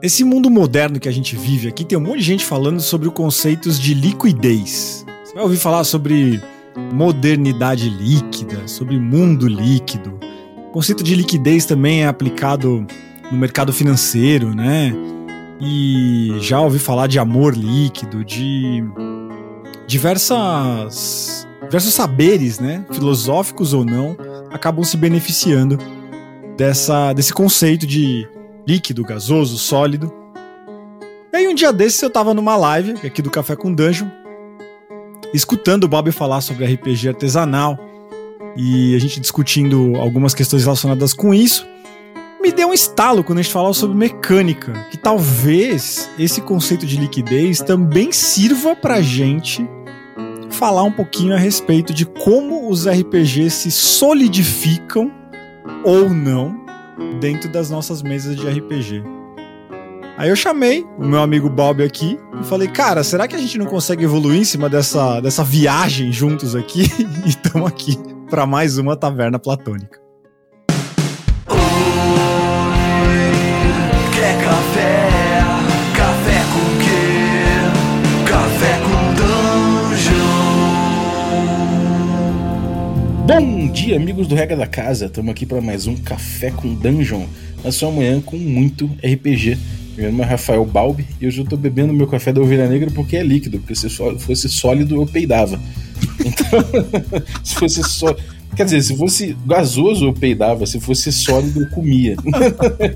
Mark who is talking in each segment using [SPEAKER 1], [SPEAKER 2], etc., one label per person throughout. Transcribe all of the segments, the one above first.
[SPEAKER 1] Esse mundo moderno que a gente vive aqui tem um monte de gente falando sobre os conceitos de liquidez. Você vai ouvir falar sobre modernidade líquida, sobre mundo líquido. O conceito de liquidez também é aplicado no mercado financeiro, né? E já ouvi falar de amor líquido, de diversas diversos saberes, né, filosóficos ou não, acabam se beneficiando dessa desse conceito de líquido, gasoso, sólido. E aí um dia desses eu tava numa live aqui do Café com Dungeon, escutando o Bob falar sobre RPG artesanal e a gente discutindo algumas questões relacionadas com isso. Me deu um estalo quando a gente falou sobre mecânica, que talvez esse conceito de liquidez também sirva pra gente falar um pouquinho a respeito de como os RPGs se solidificam ou não dentro das nossas mesas de RPG. Aí eu chamei o meu amigo Bob aqui e falei, cara, será que a gente não consegue evoluir em cima dessa, dessa viagem juntos aqui? e estamos aqui para mais uma taverna platônica.
[SPEAKER 2] Dia, amigos do Regra da Casa. Estamos aqui para mais um Café com Dungeon. Na sua manhã com muito RPG. Meu nome é Rafael Balbi e hoje eu estou bebendo meu café da ovelha negra porque é líquido, porque se fosse sólido eu peidava. Então, se fosse só. Quer dizer, se fosse gasoso eu peidava, se fosse sólido eu comia.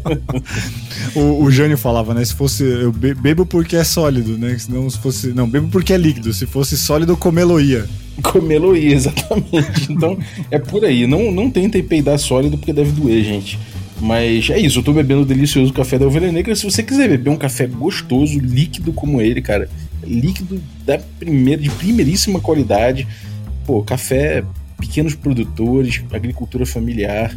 [SPEAKER 1] o, o Jânio falava, né? Se fosse. Eu bebo porque é sólido, né? Se não se fosse. Não, bebo porque é líquido. Se fosse sólido, comê-lo-ia.
[SPEAKER 2] Comê-lo-ia, exatamente. Então, é por aí. Não, não tentem peidar sólido porque deve doer, gente. Mas é isso, eu tô bebendo o delicioso café da ovelha negra. Se você quiser beber um café gostoso, líquido como ele, cara, líquido da primeira, de primeiríssima qualidade. Pô, café, pequenos produtores, agricultura familiar,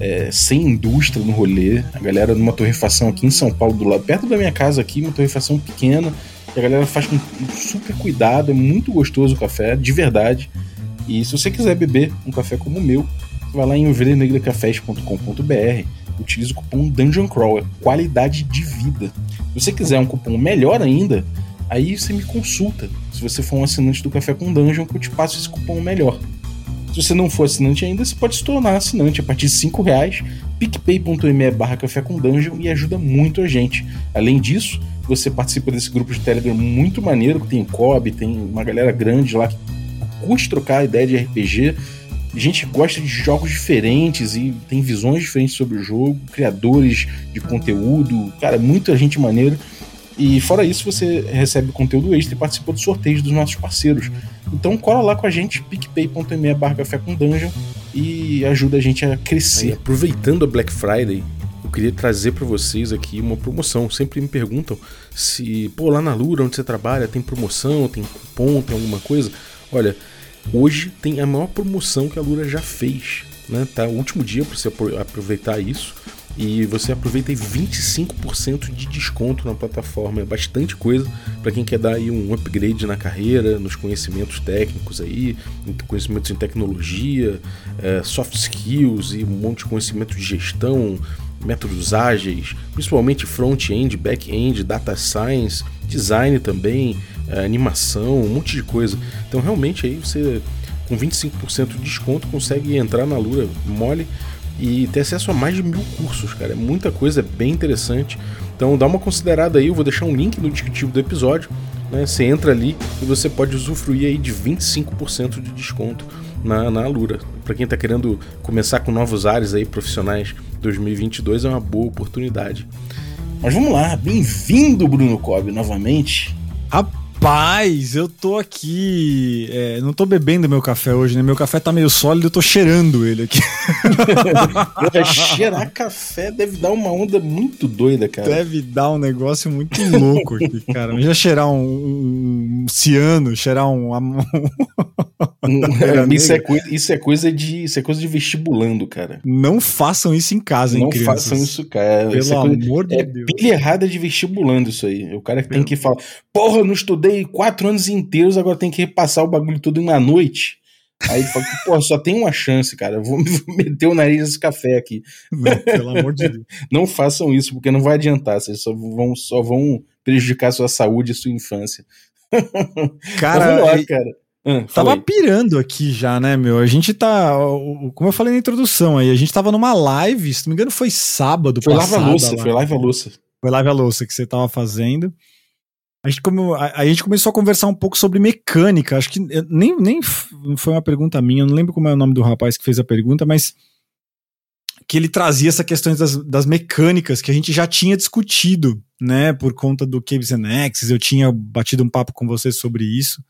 [SPEAKER 2] é, sem indústria no rolê. A galera numa torrefação aqui em São Paulo, do lado, perto da minha casa aqui, uma torrefação pequena. A galera faz com super cuidado, é muito gostoso o café, de verdade. E se você quiser beber um café como o meu, vai lá em ovelhanegracafés.com.br utilize o cupom Dungeon Crawl, é qualidade de vida. Se você quiser um cupom melhor ainda, aí você me consulta. Se você for um assinante do Café com Dungeon, que eu te passo esse cupom melhor. Se você não for assinante ainda, você pode se tornar assinante a partir de 5 reais, picpay.me barra café com dungeon e ajuda muito a gente. Além disso, você participa desse grupo de Telegram muito maneiro, que tem o Cobb, tem uma galera grande lá que curte trocar ideia de RPG, gente que gosta de jogos diferentes e tem visões diferentes sobre o jogo, criadores de conteúdo, cara, muita gente maneira. E fora isso, você recebe conteúdo extra e participa dos sorteios dos nossos parceiros. Então cola lá com a gente, picpay.me barra com dungeon e ajuda a gente a crescer. Aí, aproveitando a Black Friday, eu queria trazer para vocês aqui uma promoção. Sempre me perguntam se, pô, lá na Lura, onde você trabalha, tem promoção, tem cupom, tem alguma coisa. Olha, Hoje tem a maior promoção que a Lura já fez, né? Tá o último dia para você aproveitar isso e você aproveita 25% de desconto na plataforma. É bastante coisa para quem quer dar aí um upgrade na carreira, nos conhecimentos técnicos aí, conhecimentos em tecnologia, é, soft skills e um monte de conhecimento de gestão, métodos ágeis, principalmente front-end, back-end, data science, design também, é, animação, um monte de coisa. Então realmente aí você com 25% de desconto consegue entrar na Lura mole e ter acesso a mais de mil cursos, cara. É muita coisa, é bem interessante. Então dá uma considerada aí, eu vou deixar um link no descritivo do episódio. Né? Você entra ali e você pode usufruir aí de 25% de desconto na, na Alura. Para quem está querendo começar com novos ares aí profissionais 2022 é uma boa oportunidade. Mas vamos lá, bem-vindo Bruno Cobb novamente.
[SPEAKER 1] Rapaz Rapaz, eu tô aqui. É, não tô bebendo meu café hoje, né? Meu café tá meio sólido, eu tô cheirando ele aqui.
[SPEAKER 2] cheirar café deve dar uma onda muito doida, cara.
[SPEAKER 1] Deve dar um negócio muito louco aqui, cara. Imagina cheirar um, um, ciano, cheirar um.
[SPEAKER 2] isso, é coisa, isso, é coisa de, isso é coisa de vestibulando, cara.
[SPEAKER 1] Não façam isso em casa, hein,
[SPEAKER 2] Não crianças. façam isso, cara.
[SPEAKER 1] Pelo
[SPEAKER 2] isso é
[SPEAKER 1] coisa, amor de
[SPEAKER 2] é
[SPEAKER 1] Deus.
[SPEAKER 2] pilha errada de vestibulando isso aí. O cara que tem que falar, porra, eu não estudei quatro anos inteiros, agora tem que repassar o bagulho todo em uma noite. Aí ele fala, pô, só tem uma chance, cara. Eu vou, vou meter o nariz nesse café aqui.
[SPEAKER 1] Não, pelo amor de Deus.
[SPEAKER 2] Não façam isso, porque não vai adiantar. Vocês só vão, só vão prejudicar sua saúde e sua infância.
[SPEAKER 1] Cara,
[SPEAKER 2] lá,
[SPEAKER 1] e-
[SPEAKER 2] cara. Ah,
[SPEAKER 1] Tava pirando aqui já, né, meu? A gente tá. Como eu falei na introdução aí, a gente tava numa live, se não me engano, foi sábado
[SPEAKER 2] Foi
[SPEAKER 1] passado.
[SPEAKER 2] lava louça,
[SPEAKER 1] lá.
[SPEAKER 2] foi lava louça.
[SPEAKER 1] Foi live a louça que você tava fazendo. A gente, come- a, a gente começou a conversar um pouco sobre mecânica. Acho que eu- nem, nem foi uma pergunta minha, eu não lembro como é o nome do rapaz que fez a pergunta, mas que ele trazia essa questão das, das mecânicas que a gente já tinha discutido, né? Por conta do Caves and Axes, eu tinha batido um papo com você sobre isso.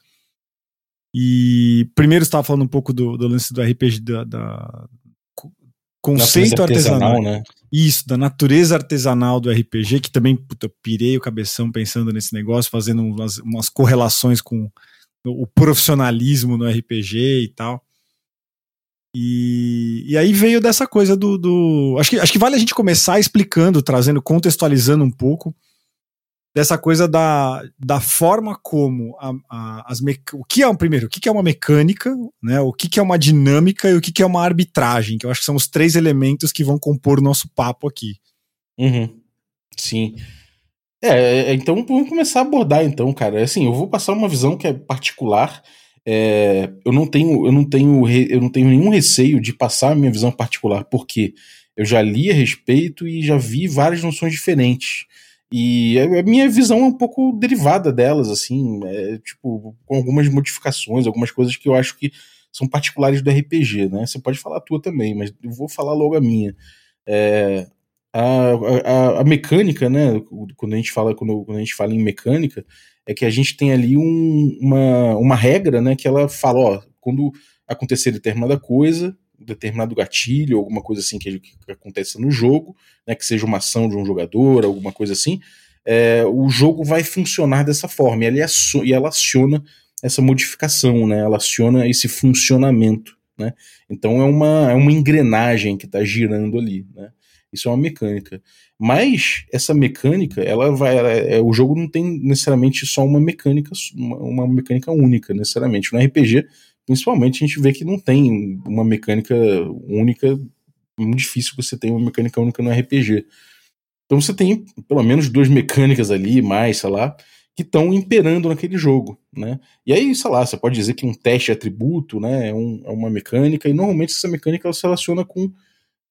[SPEAKER 1] E primeiro estava falando um pouco do, do lance do RPG, da, da conceito
[SPEAKER 2] Natureza
[SPEAKER 1] artesanal.
[SPEAKER 2] né?
[SPEAKER 1] Isso, da natureza artesanal do RPG, que também, puta, pirei o cabeção pensando nesse negócio, fazendo umas, umas correlações com o profissionalismo no RPG e tal. E, e aí veio dessa coisa do. do acho, que, acho que vale a gente começar explicando, trazendo, contextualizando um pouco dessa coisa da, da forma como a, a- as o que é um primeiro, o que é uma mecânica, né? O que é uma dinâmica e o que é uma arbitragem, que eu acho que são os três elementos que vão compor o nosso papo aqui.
[SPEAKER 2] Uhum. Sim. É, é, então vamos começar a abordar então, cara. Assim, eu vou passar uma visão que é particular. É, eu não tenho, eu não tenho, eu não tenho nenhum receio de passar a minha visão particular, porque eu já li a respeito e já vi várias noções diferentes. E a minha visão é um pouco derivada delas, assim, é, tipo, com algumas modificações, algumas coisas que eu acho que são particulares do RPG, né? Você pode falar a tua também, mas eu vou falar logo a minha. É, a, a, a mecânica, né? Quando a gente fala, quando, quando a gente fala em mecânica, é que a gente tem ali um- uma, uma regra, né? Que ela fala, ó, quando acontecer determinada coisa, determinado gatilho, alguma coisa assim que, que aconteça no jogo, né? Que seja uma ação de um jogador, alguma coisa assim, é, o jogo vai funcionar dessa forma. E, e ela aciona essa modificação, né? Ela aciona esse funcionamento, né? Então é uma, é uma engrenagem que está girando ali, né? Isso é uma mecânica. Mas essa mecânica, ela vai. ela é- o jogo não tem necessariamente só uma mecânica, uma, uma mecânica única, necessariamente. No RPG, principalmente, a gente vê que não tem uma mecânica única. É muito difícil você tenha uma mecânica única no RPG. Então você tem pelo menos duas mecânicas ali, mais, sei lá, que estão imperando naquele jogo, né? E aí, sei lá, você pode dizer que um teste atributo, né, é, um- é uma mecânica, e normalmente essa mecânica ela se relaciona com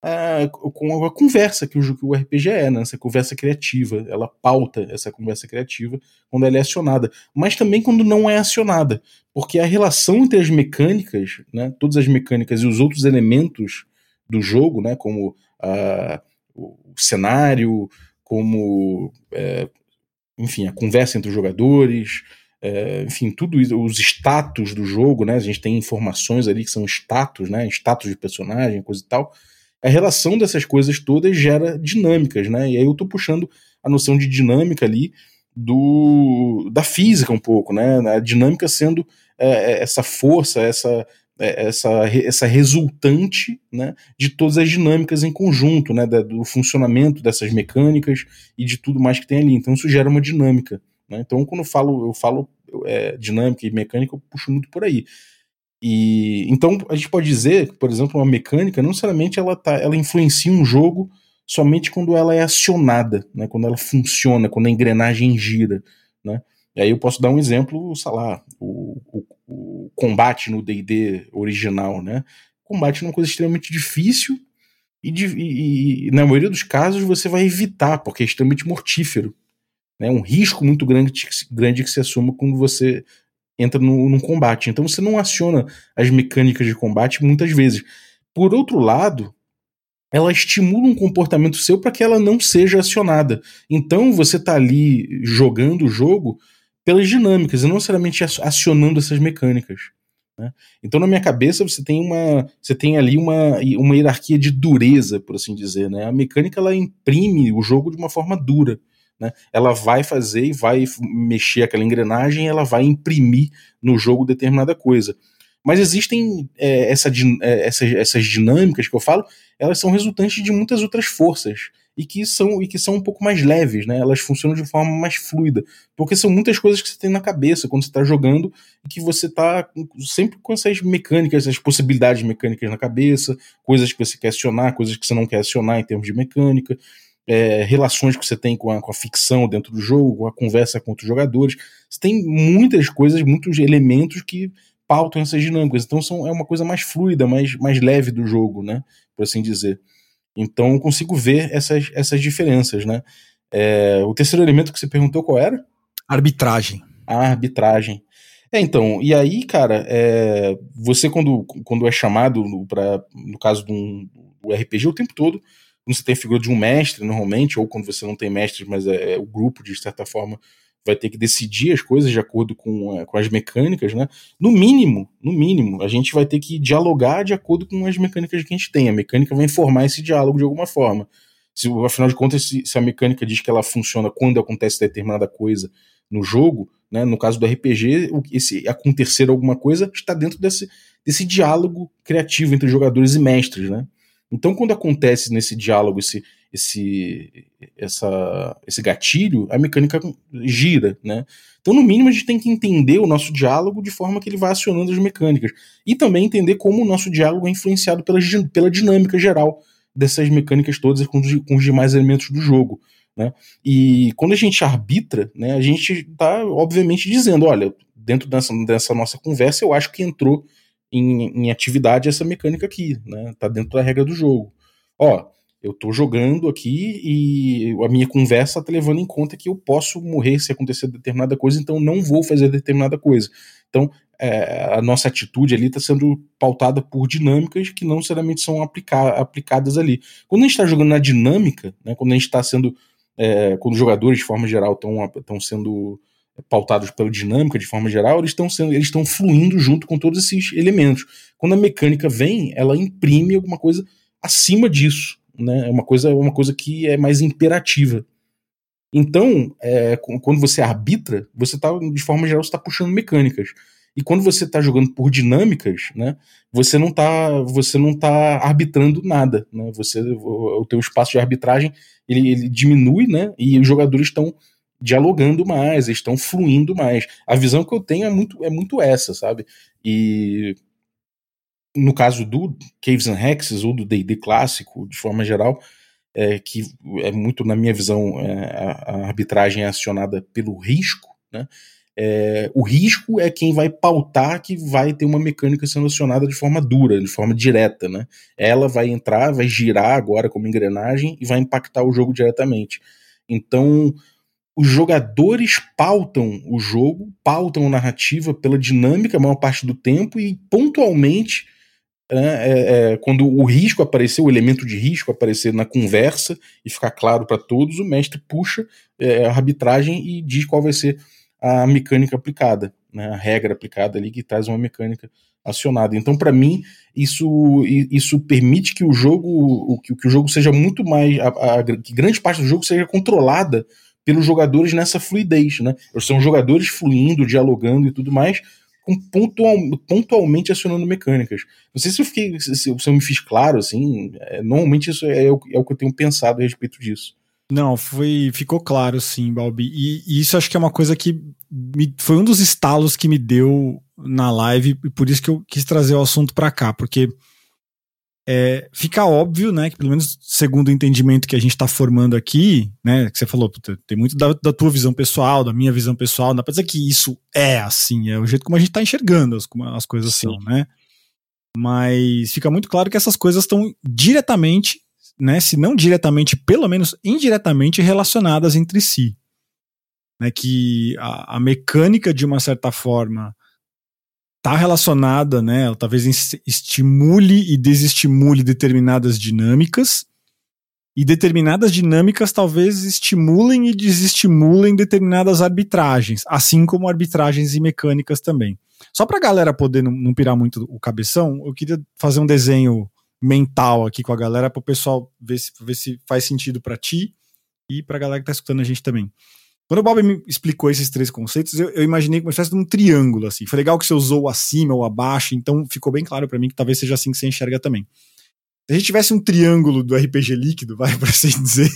[SPEAKER 2] a, com a conversa que o, que o RPG é, né? Essa conversa criativa. Ela pauta essa conversa criativa quando ela é acionada. Mas também quando não é acionada. Porque a relação entre as mecânicas, né? Todas as mecânicas e os outros elementos do jogo, né? Como a, o cenário, como é, enfim, a conversa entre os jogadores, é, enfim, tudo isso, os status do jogo, né? A gente tem informações ali que são status, né? Status de personagem, coisa e tal. A relação dessas coisas todas gera dinâmicas, né? E aí eu tô puxando a noção de dinâmica ali do da física um pouco, né? A dinâmica sendo é, essa força, essa é, essa, essa resultante né, de todas as dinâmicas em conjunto, né, do funcionamento dessas mecânicas e de tudo mais que tem ali. Então isso gera uma dinâmica. né? Então quando eu falo, eu falo é, dinâmica e mecânica, eu puxo muito por aí. E então a gente pode dizer por exemplo, uma mecânica não necessariamente ela, tá, ela influencia um jogo somente quando ela é acionada, né, quando ela funciona, quando a engrenagem gira. Né? E aí eu posso dar um exemplo, sei lá, o, o, o combate no D&D original, né? Combate é uma coisa extremamente difícil e, e- e, na maioria dos casos você vai evitar, porque é extremamente mortífero. É um risco muito grande, grande que se assuma quando você entra no, combate. Então você não aciona as mecânicas de combate muitas vezes. Por outro lado, ela estimula um comportamento seu para que ela não seja acionada. Então você tá ali jogando o jogo pelas dinâmicas e não necessariamente ac- acionando essas mecânicas. né? Então na minha cabeça você tem uma, você tem ali uma, uma hierarquia de dureza, por assim dizer. Né? A mecânica ela imprime o jogo de uma forma dura. Né? Ela vai fazer e vai mexer aquela engrenagem, ela vai imprimir no jogo determinada coisa. Mas existem é, essa é, essas, essas dinâmicas que eu falo, elas são resultantes de muitas outras forças. e que são e que são um pouco mais leves, né? Elas funcionam de forma mais fluida, porque são muitas coisas que você tem na cabeça quando você está jogando e que você está sempre com essas mecânicas, essas possibilidades mecânicas na cabeça, coisas que você quer acionar, coisas que você não quer acionar em termos de mecânica. É, relações que você tem com a, com a ficção dentro do jogo, a conversa com outros jogadores. Você tem muitas coisas, muitos elementos que pautam essas dinâmicas. Então são, é uma coisa mais fluida, mais, mais leve do jogo, né? Por assim dizer. Então eu consigo ver essas, essas diferenças, né? É, o terceiro elemento que você perguntou qual era?
[SPEAKER 1] Arbitragem.
[SPEAKER 2] A arbitragem. É, então, e aí, cara, é, você quando, quando é chamado, para no caso do, do RPG, o tempo todo, quando você tem a figura de um mestre, normalmente, ou quando você não tem mestre, mas é, é o grupo, de certa forma, vai ter que decidir as coisas de acordo com, com as mecânicas, né? No mínimo, no mínimo, a gente vai ter que dialogar de acordo com as mecânicas que a gente tem. A mecânica vai informar esse diálogo de alguma forma. Se, afinal de contas, se, se a mecânica diz que ela funciona quando acontece determinada coisa no jogo, né? No caso do RPG, esse acontecer alguma coisa está dentro desse, desse diálogo criativo entre jogadores e mestres, né? Então, quando acontece nesse diálogo esse, esse, essa, esse gatilho, a mecânica gira, né? Então, no mínimo, a gente tem que entender o nosso diálogo de forma que ele vai acionando as mecânicas. E também entender como o nosso diálogo é influenciado pela, pela dinâmica geral dessas mecânicas todas com os, com os demais elementos do jogo. Né? E quando a gente arbitra, né, a gente está, obviamente, dizendo: olha, dentro dessa, dessa nossa conversa, eu acho que entrou em, em atividade essa mecânica aqui, né? Tá dentro da regra do jogo. Ó, eu tô jogando aqui e a minha conversa tá levando em conta que eu posso morrer se acontecer determinada coisa, então não vou fazer determinada coisa. Então, é, a nossa atitude ali está sendo pautada por dinâmicas que não necessariamente são aplica aplicadas ali. Quando a gente está jogando na dinâmica, né, quando a gente está sendo. É, quando os jogadores, de forma geral, estão sendo pautados pela dinâmica de forma geral, eles estão sendo, eles estão fluindo junto com todos esses elementos. Quando a mecânica vem, ela imprime alguma coisa acima disso, né? É uma coisa, uma coisa que é mais imperativa. Então, é, quando você arbitra, você tá, de forma geral, está puxando mecânicas. E quando você está jogando por dinâmicas, né, você não está você não tá arbitrando nada, né? Você o, o teu espaço de arbitragem ele, ele diminui, né? E os jogadores estão dialogando mais, estão fluindo mais. A visão que eu tenho é muito, é muito essa, sabe? E no caso do Caves and Hexes ou do D&D clássico, de forma geral, é, que é muito, na minha visão, é, a, arbitragem é acionada pelo risco, né? É, o risco é quem vai pautar que vai ter uma mecânica sendo acionada de forma dura, de forma direta, né? Ela vai entrar, vai girar agora como engrenagem e vai impactar o jogo diretamente. Então, os jogadores pautam o jogo, pautam a narrativa pela dinâmica a maior parte do tempo e pontualmente, é, é, é, quando o risco aparecer, o elemento de risco aparecer na conversa e ficar claro para todos, o mestre puxa é, a arbitragem e diz qual vai ser a mecânica aplicada, né, a regra aplicada ali que traz uma mecânica acionada. Então, para mim, isso, isso permite que o jogo, que, que o jogo seja muito mais, a, a, que grande parte do jogo seja controlada pelos jogadores nessa fluidez, né? São jogadores fluindo, dialogando e tudo mais, com pontual, pontualmente acionando mecânicas. Não sei se eu fiquei, se, eu me fiz claro, assim, é, normalmente isso é, é, o, é o que eu tenho pensado a respeito disso.
[SPEAKER 1] Não, foi, ficou claro, sim, Balbi. E, e, isso acho que é uma coisa que me, foi um dos estalos que me deu na live, e por isso que eu quis trazer o assunto para cá, porque é, fica óbvio, né, que pelo menos segundo o entendimento que a gente está formando aqui, né, que você falou, tem muito da, da, tua visão pessoal, da minha visão pessoal, não dá pra dizer que isso é assim, é o jeito como a gente está enxergando as, as coisas Sim. são, né? Mas fica muito claro que essas coisas estão diretamente, né, se não diretamente, pelo menos indiretamente relacionadas entre si. Né, que a, a mecânica, de uma certa forma, está relacionada, né? Ela talvez estimule e desestimule determinadas dinâmicas, e determinadas dinâmicas talvez estimulem e desestimulem determinadas arbitragens, assim como arbitragens e mecânicas também. Só para a galera poder não, não, pirar muito o cabeção, eu queria fazer um desenho mental aqui com a galera para o pessoal ver se, ver se faz sentido para ti e para a galera que está escutando a gente também. Quando o Bob me explicou esses três conceitos, eu, eu imaginei como se fosse um triângulo, assim. Foi legal que você usou acima ou abaixo, então ficou bem claro para mim que talvez seja assim que você enxerga também. Se a gente tivesse um triângulo do RPG líquido, vai por assim dizer,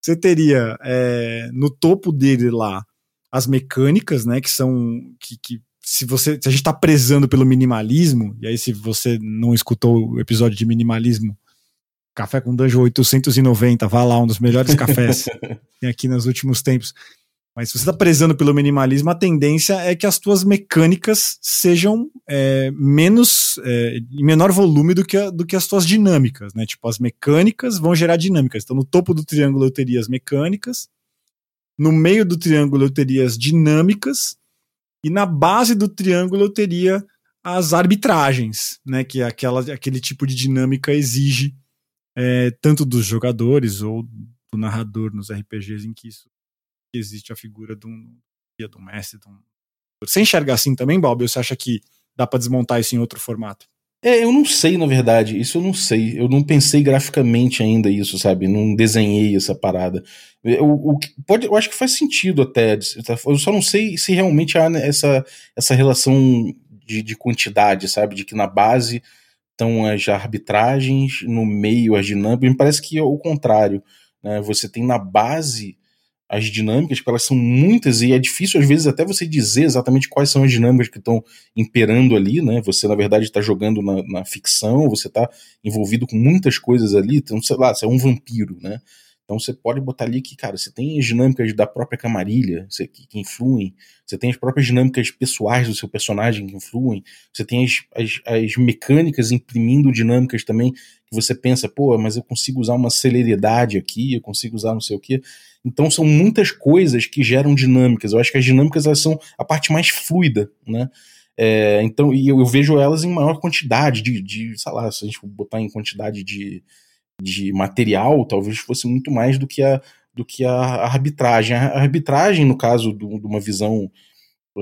[SPEAKER 1] você teria é, no topo dele lá as mecânicas, né? Que são. Que, que se você. Se a gente tá prezando pelo minimalismo, e aí se você não escutou o episódio de minimalismo, Café com Dungeon 890, vá lá, um dos melhores cafés tem aqui nos últimos tempos. Mas se você está prezando pelo minimalismo, a tendência é que as tuas mecânicas sejam é, menos, é, em menor volume do que, a, do que as tuas dinâmicas, né? Tipo, as mecânicas vão gerar dinâmicas. Então, no topo do triângulo eu teria as mecânicas, no meio do triângulo eu teria as dinâmicas, e na base do triângulo eu teria as arbitragens, né? Que é aquela, aquele tipo de dinâmica exige é, tanto dos jogadores ou do narrador nos RPGs em que isso que existe a figura de um, de um mestre. De um... Você enxerga assim também, Bob? Ou você acha que dá para desmontar isso em outro formato?
[SPEAKER 2] É, eu não sei, na verdade. Isso eu não sei. Eu não pensei graficamente ainda isso, sabe? Não desenhei essa parada. Eu, eu, pode, eu acho que faz sentido até. Eu só não sei se realmente há essa, essa relação de, de quantidade, sabe? De que na base estão as arbitragens, no meio as dinâmicas. Me parece que é o contrário. Né? Você tem na base as dinâmicas, porque elas são muitas e é difícil às vezes até você dizer exatamente quais são as dinâmicas que estão imperando ali, né? Você na verdade está jogando na, na, ficção, você está envolvido com muitas coisas ali, então sei lá, você é um vampiro, né? Então você pode botar ali que, cara, você tem as dinâmicas da própria camarilha você, que, que, influem, você tem as próprias dinâmicas pessoais do seu personagem que influem, você tem as, as, as mecânicas imprimindo dinâmicas também que você pensa, pô, mas eu consigo usar uma celeridade aqui, eu consigo usar não sei o quê. Então são muitas coisas que geram dinâmicas. Eu acho que as dinâmicas elas são a parte mais fluida, né? É, então, e eu, eu, vejo elas em maior quantidade de, de, sei lá, se a gente botar em quantidade de, de material, talvez fosse muito mais do que a, do que a arbitragem. A arbitragem, no caso do, de uma visão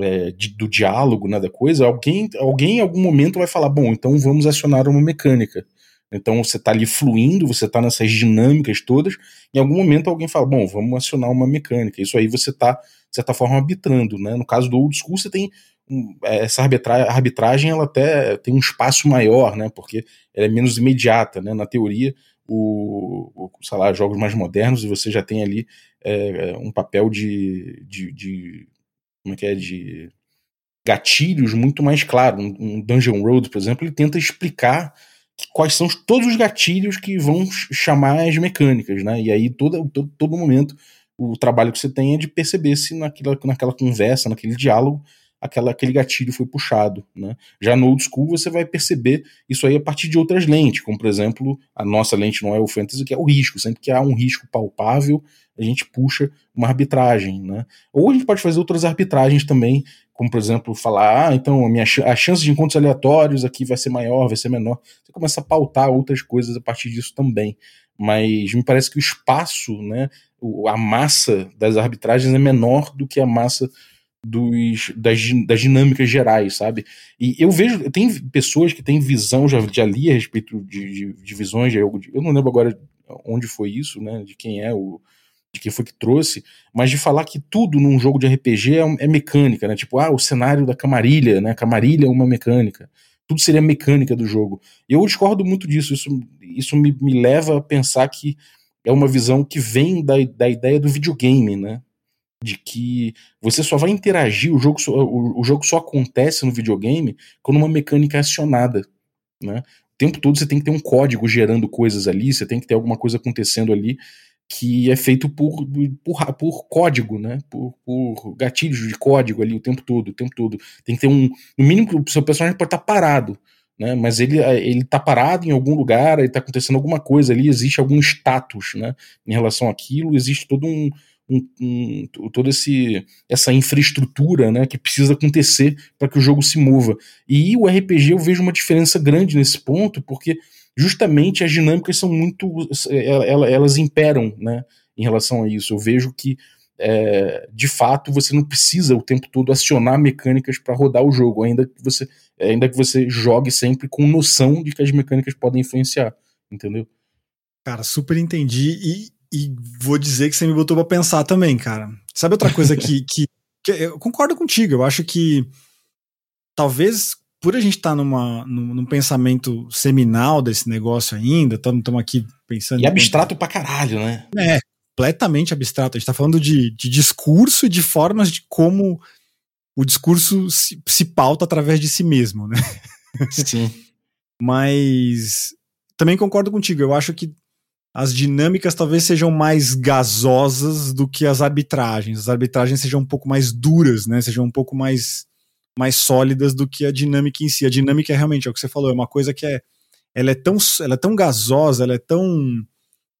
[SPEAKER 2] é, de, do diálogo, né, da coisa, alguém, alguém em algum momento vai falar, bom, então vamos acionar uma mecânica. Então você está ali fluindo, você está nessas dinâmicas todas, em algum momento alguém fala, bom, vamos acionar uma mecânica. Isso aí você está, de certa forma, arbitrando. Né? No caso do old school, você tem é, essa arbitra arbitragem, ela até tem um espaço maior, né? porque ela é menos imediata. Né? Na teoria, o, o sei lá, jogos mais modernos, você já tem ali é, um papel de, de, de, como é que é, de gatilhos muito mais claro. Um, um Dungeon Road, por exemplo, ele tenta explicar quais são todos os gatilhos que vão chamar as mecânicas, né? E aí todo, todo, todo momento o trabalho que você tem é de perceber se naquela, naquela conversa, naquele diálogo, aquela, aquele gatilho foi puxado. Né? Já no old school você vai perceber isso aí a partir de outras lentes, como por exemplo, a nossa lente não é o fantasy, que é o risco. Sempre que há um risco palpável, a gente puxa uma arbitragem. Né? Ou a gente pode fazer outras arbitragens também, como por exemplo, falar, ah, então a, minha, a chance de encontros aleatórios aqui vai ser maior, vai ser menor. Você começa a pautar outras coisas a partir disso também. Mas me parece que o espaço, né, a massa das arbitragens é menor do que a massa dos, das, das dinâmicas gerais, sabe? E eu vejo, tem pessoas que têm visão, já, já li a respeito de, de, de visões, eu, eu não lembro agora onde foi isso, né? De quem é o. De quem foi que trouxe, mas de falar que tudo num jogo de RPG é, é mecânica, né? Tipo, ah, o cenário da camarilha, né? Camarilha é uma mecânica. Tudo seria mecânica do jogo. Eu discordo muito disso. Isso, isso me, me leva a pensar que é uma visão que vem da, da ideia do videogame, né? De que você só vai interagir, o jogo só, o, o, jogo só acontece no videogame quando uma mecânica é acionada, né? O tempo todo você tem que ter um código gerando coisas ali, você tem que ter alguma coisa acontecendo ali que é feito por, por, por código, né? Por, por gatilhos de código ali o tempo todo, o tempo todo. Tem que ter um, no mínimo, o seu personagem pode estar parado, né? Mas ele ele está parado em algum lugar, está acontecendo alguma coisa ali, existe algum status, né? Em relação àquilo, existe todo um um, um, toda esse, essa infraestrutura né, que precisa acontecer para que o jogo se mova. E o RPG eu vejo uma diferença grande nesse ponto, porque justamente as dinâmicas são muito. elas imperam né, em relação a isso. Eu vejo que. É, de fato, você não precisa o tempo todo acionar mecânicas para rodar o jogo, ainda que você ainda que você jogue sempre com noção de que as mecânicas podem influenciar, entendeu?
[SPEAKER 1] Cara, super entendi. E, e vou dizer que você me botou pra pensar também, cara. Sabe outra coisa que, que, que, Eu concordo contigo. Eu acho que talvez por a gente estar tá numa, num, num, pensamento seminal desse negócio ainda, estamos aqui pensando.
[SPEAKER 2] E abstrato pra caralho, né?
[SPEAKER 1] É, completamente abstrato. A gente está falando de, de discurso e de formas de como o discurso se, se pauta através de si mesmo, né?
[SPEAKER 2] Sim.
[SPEAKER 1] Mas também concordo contigo. Eu acho que as dinâmicas talvez sejam mais gasosas do que as arbitragens. As arbitragens sejam um pouco mais duras, né? Sejam um pouco mais mais sólidas do que a dinâmica em si. A dinâmica é realmente é o que você falou, é uma coisa que é ela é tão ela é tão gasosa, ela é tão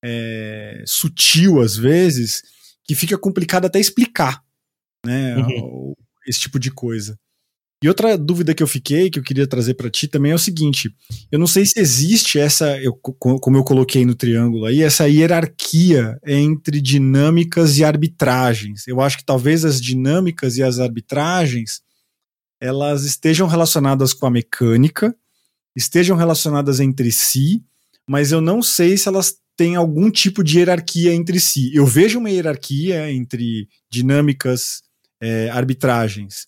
[SPEAKER 1] é, sutil às vezes que fica complicado até explicar, né? Uhum. Esse tipo de coisa. E outra dúvida que eu fiquei, que eu queria trazer para ti também é o seguinte: eu não sei se existe essa, eu, como eu coloquei no triângulo aí, essa hierarquia entre dinâmicas e arbitragens. Eu acho que talvez as dinâmicas e as arbitragens elas estejam relacionadas com a mecânica, estejam relacionadas entre si, mas eu não sei se elas têm algum tipo de hierarquia entre si. Eu vejo uma hierarquia entre dinâmicas, é, arbitragens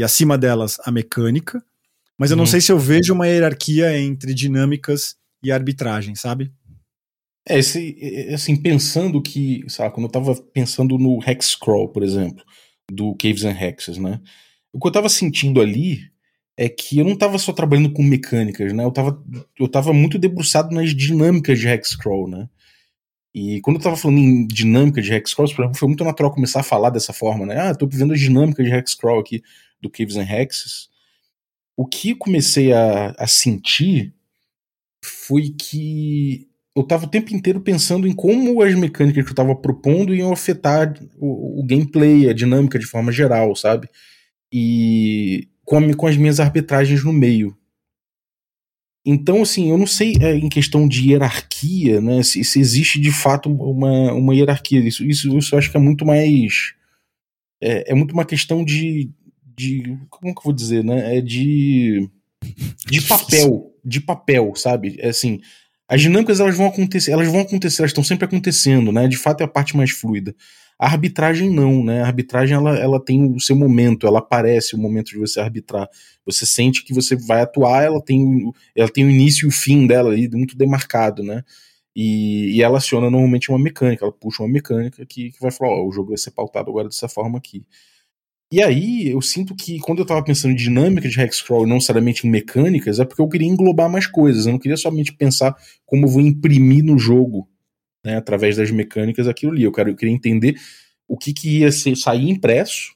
[SPEAKER 1] e acima delas a mecânica, mas eu não uhum. sei se eu vejo uma hierarquia entre dinâmicas e arbitragem, sabe?
[SPEAKER 2] É, esse, assim, pensando que, sabe, quando eu tava pensando no Hexcrawl, por exemplo, do Caves and Hexes, né? O que eu tava sentindo ali é que eu não tava só trabalhando com mecânicas, né? Eu tava, eu tava muito debruçado nas dinâmicas de Hexcrawl, né? E quando eu tava falando em dinâmica de Hexcrawl, por exemplo, foi muito natural começar a falar dessa forma, né? Ah, tô vivendo as dinâmicas de Hexcrawl aqui do Caves and Hexes, o que comecei a, a sentir foi que eu estava o tempo inteiro pensando em como as mecânicas que eu estava propondo iam afetar o, o, gameplay, a dinâmica de forma geral, sabe? E com, a, com as minhas arbitragens no meio. Então, assim, eu não sei é, em questão de hierarquia, né, se, se, existe de fato uma, uma hierarquia. Isso, isso, isso eu acho que é muito mais. É, é muito uma questão de, de como que eu vou dizer, né? É de de papel, de papel, sabe? É assim, as dinâmicas elas vão acontecer, elas vão acontecer, elas estão sempre acontecendo, né? De fato é a parte mais fluida. A arbitragem não, né? A arbitragem ela, ela tem o seu momento, ela aparece o momento de você arbitrar. Você sente que você vai atuar, ela tem, ela tem o início e o fim dela ali muito demarcado, né? E, e ela aciona normalmente uma mecânica, ela puxa uma mecânica que, que vai falar, ó, o jogo vai ser pautado agora dessa forma aqui. E aí, eu sinto que quando eu tava pensando em dinâmica de Hexcrawl e não necessariamente em mecânicas, é porque eu queria englobar mais coisas. Eu não queria somente pensar como eu vou imprimir no jogo, né, através das mecânicas, aquilo ali. Eu, quero, eu queria entender o que, que ia ser, sair impresso,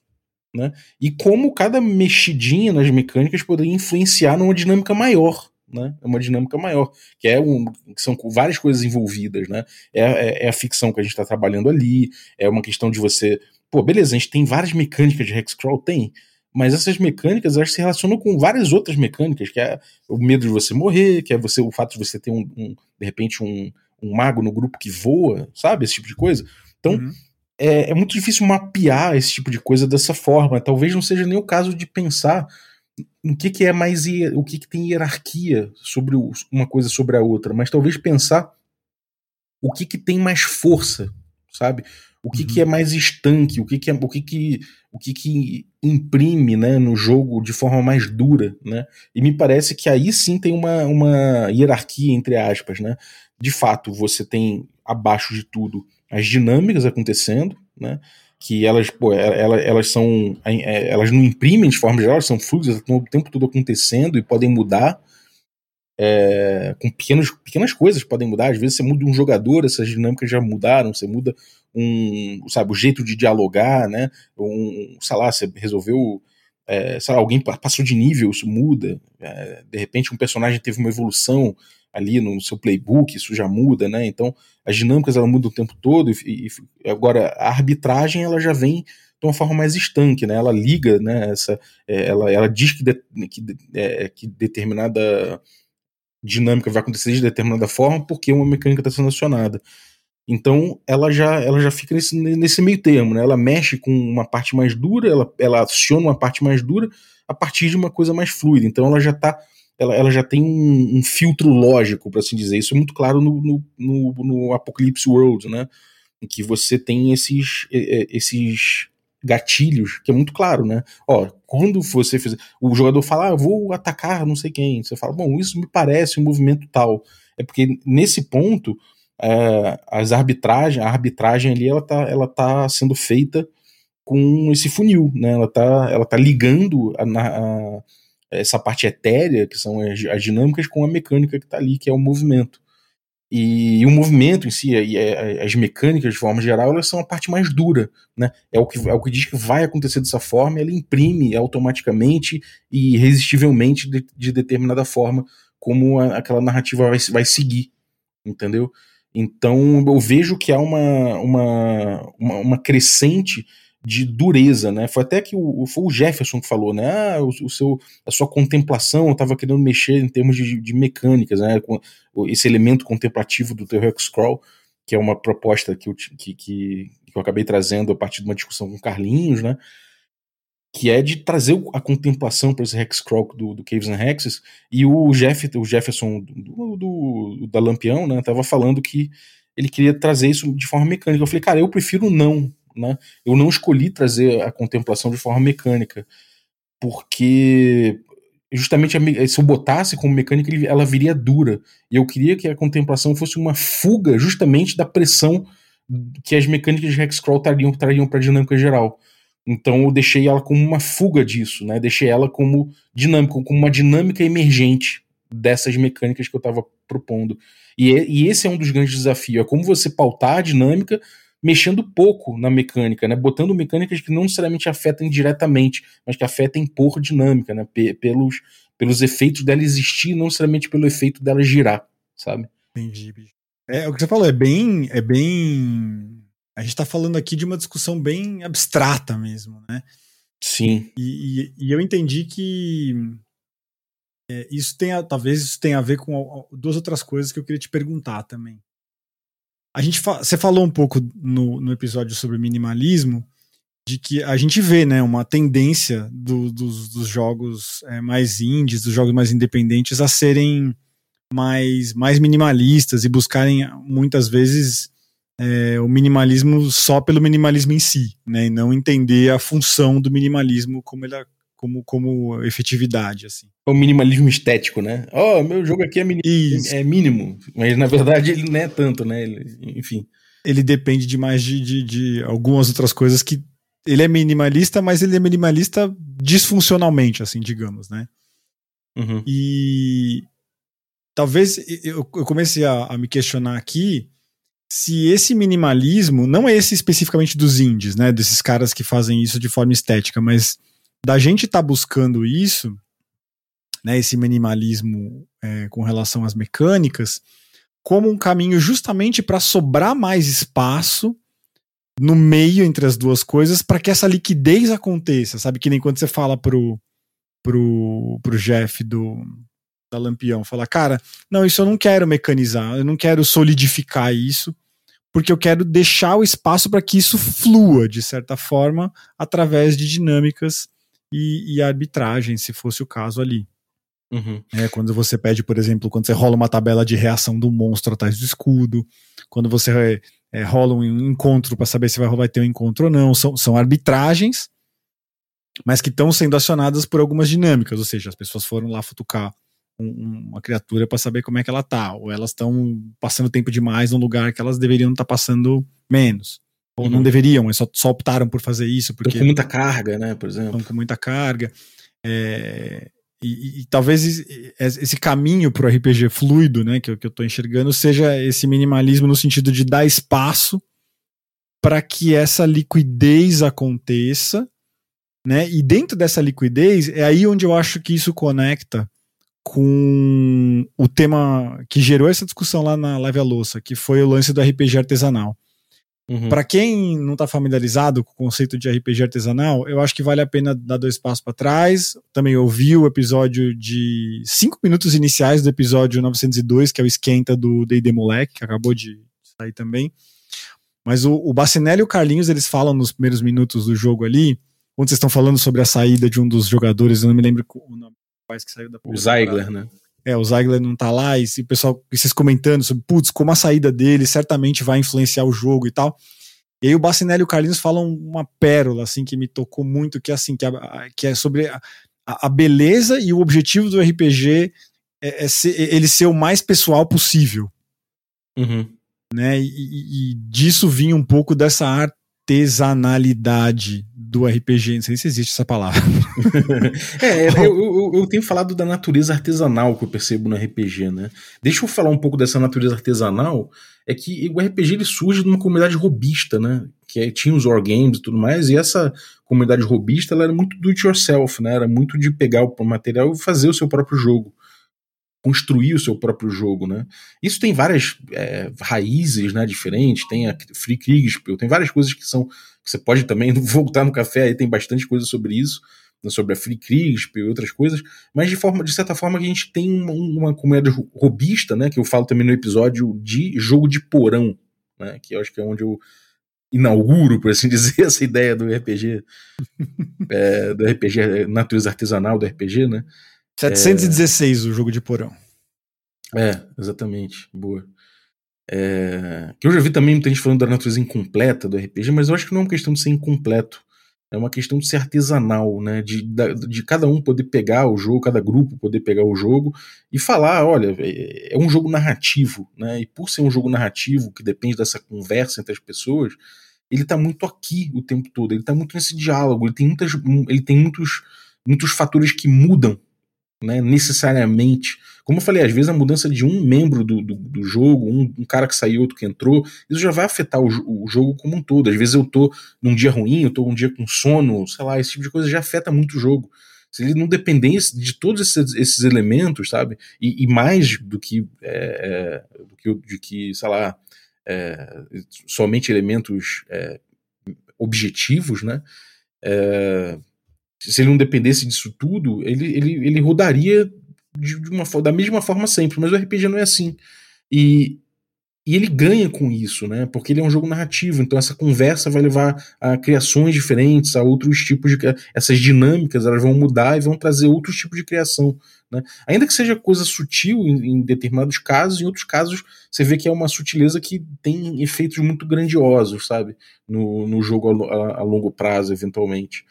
[SPEAKER 2] né, e como cada mexidinha nas mecânicas poderia influenciar numa dinâmica maior. Né, uma dinâmica maior, que é um, que são várias coisas envolvidas, né? É, é, é a ficção que a gente está trabalhando ali, é uma questão de você pô, beleza, a gente tem várias mecânicas de Hexcrawl, tem, mas essas mecânicas elas se relacionam com várias outras mecânicas, que é o medo de você morrer, que é você o fato de você ter um, um de repente um, um, mago no grupo que voa, sabe, esse tipo de coisa. Então uhum. é, é, muito difícil mapear esse tipo de coisa dessa forma. Talvez não seja nem o caso de pensar o que, que é mais o que, que tem hierarquia sobre uma coisa sobre a outra, mas talvez pensar o que, que tem mais força, sabe? o que, uhum. que é mais estanque, o que, que é, o que, que o que, que imprime né, no jogo de forma mais dura, né? E me parece que aí sim tem uma, uma hierarquia, entre aspas, né? De fato, você tem abaixo de tudo as dinâmicas acontecendo, né? Que elas, pô, elas, elas são. É, elas não imprimem de forma geral, elas são fluidas, estão o tempo todo acontecendo e podem mudar. É, com pequenos, pequenas coisas podem mudar. Às vezes você muda um jogador, essas dinâmicas já mudaram, você muda um, sabe, o jeito de dialogar, né? Um, sei lá, você resolveu, é, sei lá, alguém passou de nível, isso muda. É, de repente um personagem teve uma evolução ali no seu playbook, isso já muda, né? Então as dinâmicas ela mudam o tempo todo e, e agora a arbitragem ela já vem de uma forma mais estanque, né? Ela liga, né? Essa, é, ela, ela diz que, de, que, é, que determinada dinâmica vai acontecer de determinada forma porque uma mecânica está sendo acionada. Então ela já, ela já fica nesse, nesse meio termo, né? Ela mexe com uma parte mais dura, ela, ela aciona uma parte mais dura a partir de uma coisa mais fluida. Então ela já tá. Ela, ela já tem um, um filtro lógico, para assim dizer. Isso é muito claro no, no, no, no Apocalypse World, né? Em que você tem esses, esses gatilhos, que é muito claro, né? Ó, quando você fizer. O jogador fala, ah, vou atacar não sei quem. Você fala, bom, isso me parece um movimento tal. É porque nesse ponto, é, as arbitragem, a arbitragem ali, ela tá, ela tá sendo feita com esse funil, né? Ela tá, ela tá ligando a, a, essa parte etérea, que são as, as, dinâmicas, com a mecânica que tá ali, que é o movimento. E, e o movimento em si, e, as mecânicas de forma geral, elas são a parte mais dura, né? É o que, é o que diz que vai acontecer dessa forma, ela imprime automaticamente e irresistivelmente de, de determinada forma como a, aquela narrativa vai, vai seguir, entendeu? Então eu vejo que há uma, uma, uma, uma crescente de dureza, né? Foi até que o, foi o Jefferson que falou, né? Ah, o, o seu, a sua contemplação estava querendo mexer em termos de, de mecânicas, né? Com esse elemento contemplativo do teu Scroll, que é uma proposta que eu, que, que, que eu acabei trazendo a partir de uma discussão com Carlinhos, né? Que é de trazer a contemplação para esse Hexcrawl do, do Caves and Hexes, e o, Jeff, o Jefferson do, do, da Lampião, né? Tava falando que ele queria trazer isso de forma mecânica. Eu falei, cara, eu prefiro não, né? Eu não escolhi trazer a contemplação de forma mecânica, porque justamente se eu botasse como mecânica, ela viria dura. E eu queria que a contemplação fosse uma fuga justamente da pressão que as mecânicas de Hexcrawl trariam, trariam para a dinâmica geral. Então eu deixei ela como uma fuga disso, né? Deixei ela como dinâmica, como uma dinâmica emergente dessas mecânicas que eu estava propondo. E, e, esse é um dos grandes desafios, é como você pautar a dinâmica mexendo pouco na mecânica, né? Botando mecânicas que não necessariamente afetam diretamente, mas que afetem por dinâmica, né? pelos, pelos efeitos dela existir, não necessariamente pelo efeito dela girar, sabe?
[SPEAKER 1] Entendi. É, o que você falou é bem. É bem. A gente tá falando aqui de uma discussão bem abstrata mesmo, né?
[SPEAKER 2] Sim.
[SPEAKER 1] E, e, e eu entendi que é, isso tem a, talvez isso tenha a ver com duas outras coisas que eu queria te perguntar também. A gente fa você falou um pouco no, no episódio sobre minimalismo de que a gente vê né, uma tendência do, dos, dos, jogos é, mais indies, dos jogos mais independentes, a serem mais, mais minimalistas e buscarem muitas vezes é, o minimalismo só pelo minimalismo em si, né, e não entender a função do minimalismo como ele, como, como efetividade, assim.
[SPEAKER 2] É o minimalismo estético, né? Ó, oh, meu jogo aqui é, é, mínimo, mas na verdade ele não é tanto, né? Ele, enfim.
[SPEAKER 1] Ele depende de mais de, de, de, algumas outras coisas que. Ele é minimalista, mas ele é minimalista disfuncionalmente, assim, digamos, né?
[SPEAKER 2] Uhum.
[SPEAKER 1] E talvez eu, eu comecei a, a me questionar aqui se esse minimalismo, não é esse especificamente dos indies, né? Desses caras que fazem isso de forma estética, mas da gente tá buscando isso, né, esse minimalismo é, com relação às mecânicas, como um caminho justamente para sobrar mais espaço no meio entre as duas coisas para que essa liquidez aconteça, sabe? Que nem quando você fala pro, pro, pro Jeff do, da Lampião, fala, cara, não, isso eu não quero mecanizar, eu não quero solidificar isso, porque eu quero deixar o espaço para que isso flua, de certa forma, através de dinâmicas e, e arbitragem, se fosse o caso ali.
[SPEAKER 2] Uhum.
[SPEAKER 1] É, quando você pede, por exemplo, quando você rola uma tabela de reação do monstro atrás do escudo, quando você é, rola um encontro para saber se vai, vai ter um encontro ou não, são, são arbitragens, mas que estão sendo acionadas por algumas dinâmicas, ou seja, as pessoas foram lá futucar um, uma criatura para saber como é que ela tá, ou elas estão passando tempo demais num lugar que elas deveriam estar tá passando menos. Ou uhum. não deveriam, só, só optaram por fazer isso. Porque
[SPEAKER 2] estão com muita carga, né? Por exemplo.
[SPEAKER 1] Estão com muita carga. É, e, e, talvez esse caminho para o RPG fluido, né, que, eu, que eu estou enxergando, seja esse minimalismo no sentido de dar espaço para que essa liquidez aconteça, né? E dentro dessa liquidez é aí onde eu acho que isso conecta com o tema que gerou essa discussão lá na Live a Louça, que foi o lance do RPG artesanal. Uhum. Para quem não está familiarizado com o conceito de RPG artesanal, eu acho que vale a pena dar dois passos para trás. Também ouvi o episódio de cinco minutos iniciais do episódio 902, que é o esquenta do D&D Moleque, que acabou de sair também. Mas o, o Bacinelli e o Carlinhos, eles falam nos primeiros minutos do jogo ali, onde vocês estão falando sobre a saída de um dos jogadores, eu não me lembro o nome que saiu da
[SPEAKER 2] O Zeigler, né?
[SPEAKER 1] é, o Ziegler não tá lá, e o pessoal, vocês comentando sobre, putz, como a saída dele certamente vai influenciar o jogo e tal. E aí o Bacinelli e o Carlinhos falam uma pérola, assim, que me tocou muito, que é assim, que, a, que é sobre a, a, beleza e o objetivo do RPG é, é ser, ele ser o mais pessoal possível.
[SPEAKER 2] Uhum.
[SPEAKER 1] Né? E, e, e disso vinha um pouco dessa artesanalidade do RPG, não sei se existe essa palavra.
[SPEAKER 2] é, eu, eu, eu, tenho falado da natureza artesanal que eu percebo no RPG, né? Deixa eu falar um pouco dessa natureza artesanal, é que o RPG ele surge de uma comunidade robista, né? Que é, tinha os wargames e tudo mais, e essa comunidade robista ela era muito do it yourself, né? Era muito de pegar o material e fazer o seu próprio jogo construir o seu próprio jogo, né? Isso tem várias é, raízes, né, diferentes, tem a Free Kriegspiel, tem várias coisas que são você pode também voltar no café, aí tem bastante coisa sobre isso, né, sobre a Free Kriegspiel e outras coisas, mas de forma de certa forma a gente tem uma, uma comunidade robista, né, que eu falo também no episódio de jogo de porão, né, que eu acho que é onde eu inauguro, por assim dizer, essa ideia do RPG, é, do RPG, natureza artesanal do RPG, né?
[SPEAKER 1] 716 é... o jogo de porão.
[SPEAKER 2] É, exatamente. Boa. É... Que eu já vi também muita gente falando da natureza incompleta do RPG, mas eu acho que não é uma questão de ser incompleto. É uma questão de ser artesanal, né? De, de cada um poder pegar o jogo, cada grupo poder pegar o jogo e falar: olha, é, é um jogo narrativo, né? E por ser um jogo narrativo que depende dessa conversa entre as pessoas, ele tá muito aqui o tempo todo, ele tá muito nesse diálogo, ele tem, muitas, ele tem muitos, muitos fatores que mudam né, necessariamente. Como eu falei, às vezes a mudança de um membro do, do, do jogo, um, um, cara que saiu, outro que entrou, isso já vai afetar o, o, jogo como um todo. Às vezes eu tô num dia ruim, eu tô um dia com sono, sei lá, esse tipo de coisa já afeta muito o jogo. Se ele não dependesse de todos esses, esses elementos, sabe? E, e mais do que, é, é, do que, de que, sei lá, é, somente elementos é, objetivos, né? Se ele não dependesse disso tudo, ele, ele, ele rodaria de uma, da mesma forma sempre, mas o RPG não é assim. E, e ele ganha com isso, né? Porque ele é um jogo narrativo, então essa conversa vai levar a criações diferentes, a outros tipos de. Essas dinâmicas elas vão mudar e vão trazer outros tipos de criação. Né? Ainda que seja coisa sutil em, em determinados casos, em outros casos você vê que é uma sutileza que tem efeitos muito grandiosos, sabe? No, no jogo a, a, a longo prazo, eventualmente.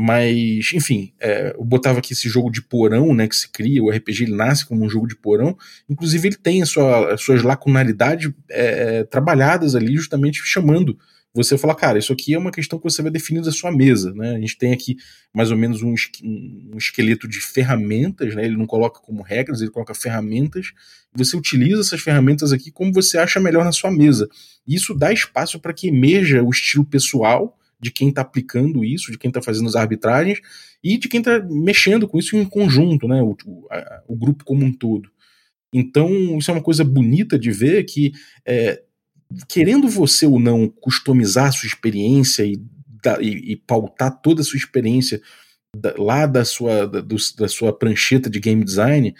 [SPEAKER 2] Mas, enfim, é, eu botava aqui esse jogo de porão, né, que se cria, o RPG ele nasce como um jogo de porão, inclusive ele tem sua, as suas lacunaridades é, é, trabalhadas ali, justamente chamando você a falar, cara, isso aqui é uma questão que você vai definir da sua mesa, né, a gente tem aqui mais ou menos um, um esqueleto de ferramentas, né, ele não coloca como regras, ele coloca ferramentas, você utiliza essas ferramentas aqui como você acha melhor na sua mesa, isso dá espaço para que emerja o estilo pessoal, de quem está aplicando isso, de quem está fazendo as arbitragens e de quem está mexendo com isso em conjunto, né, o, a, o, grupo como um todo. Então, isso é uma coisa bonita de ver que, é, querendo você ou não customizar a sua experiência e, da, e, e pautar toda a sua experiência da, lá da sua, da, do, da sua prancheta de game design,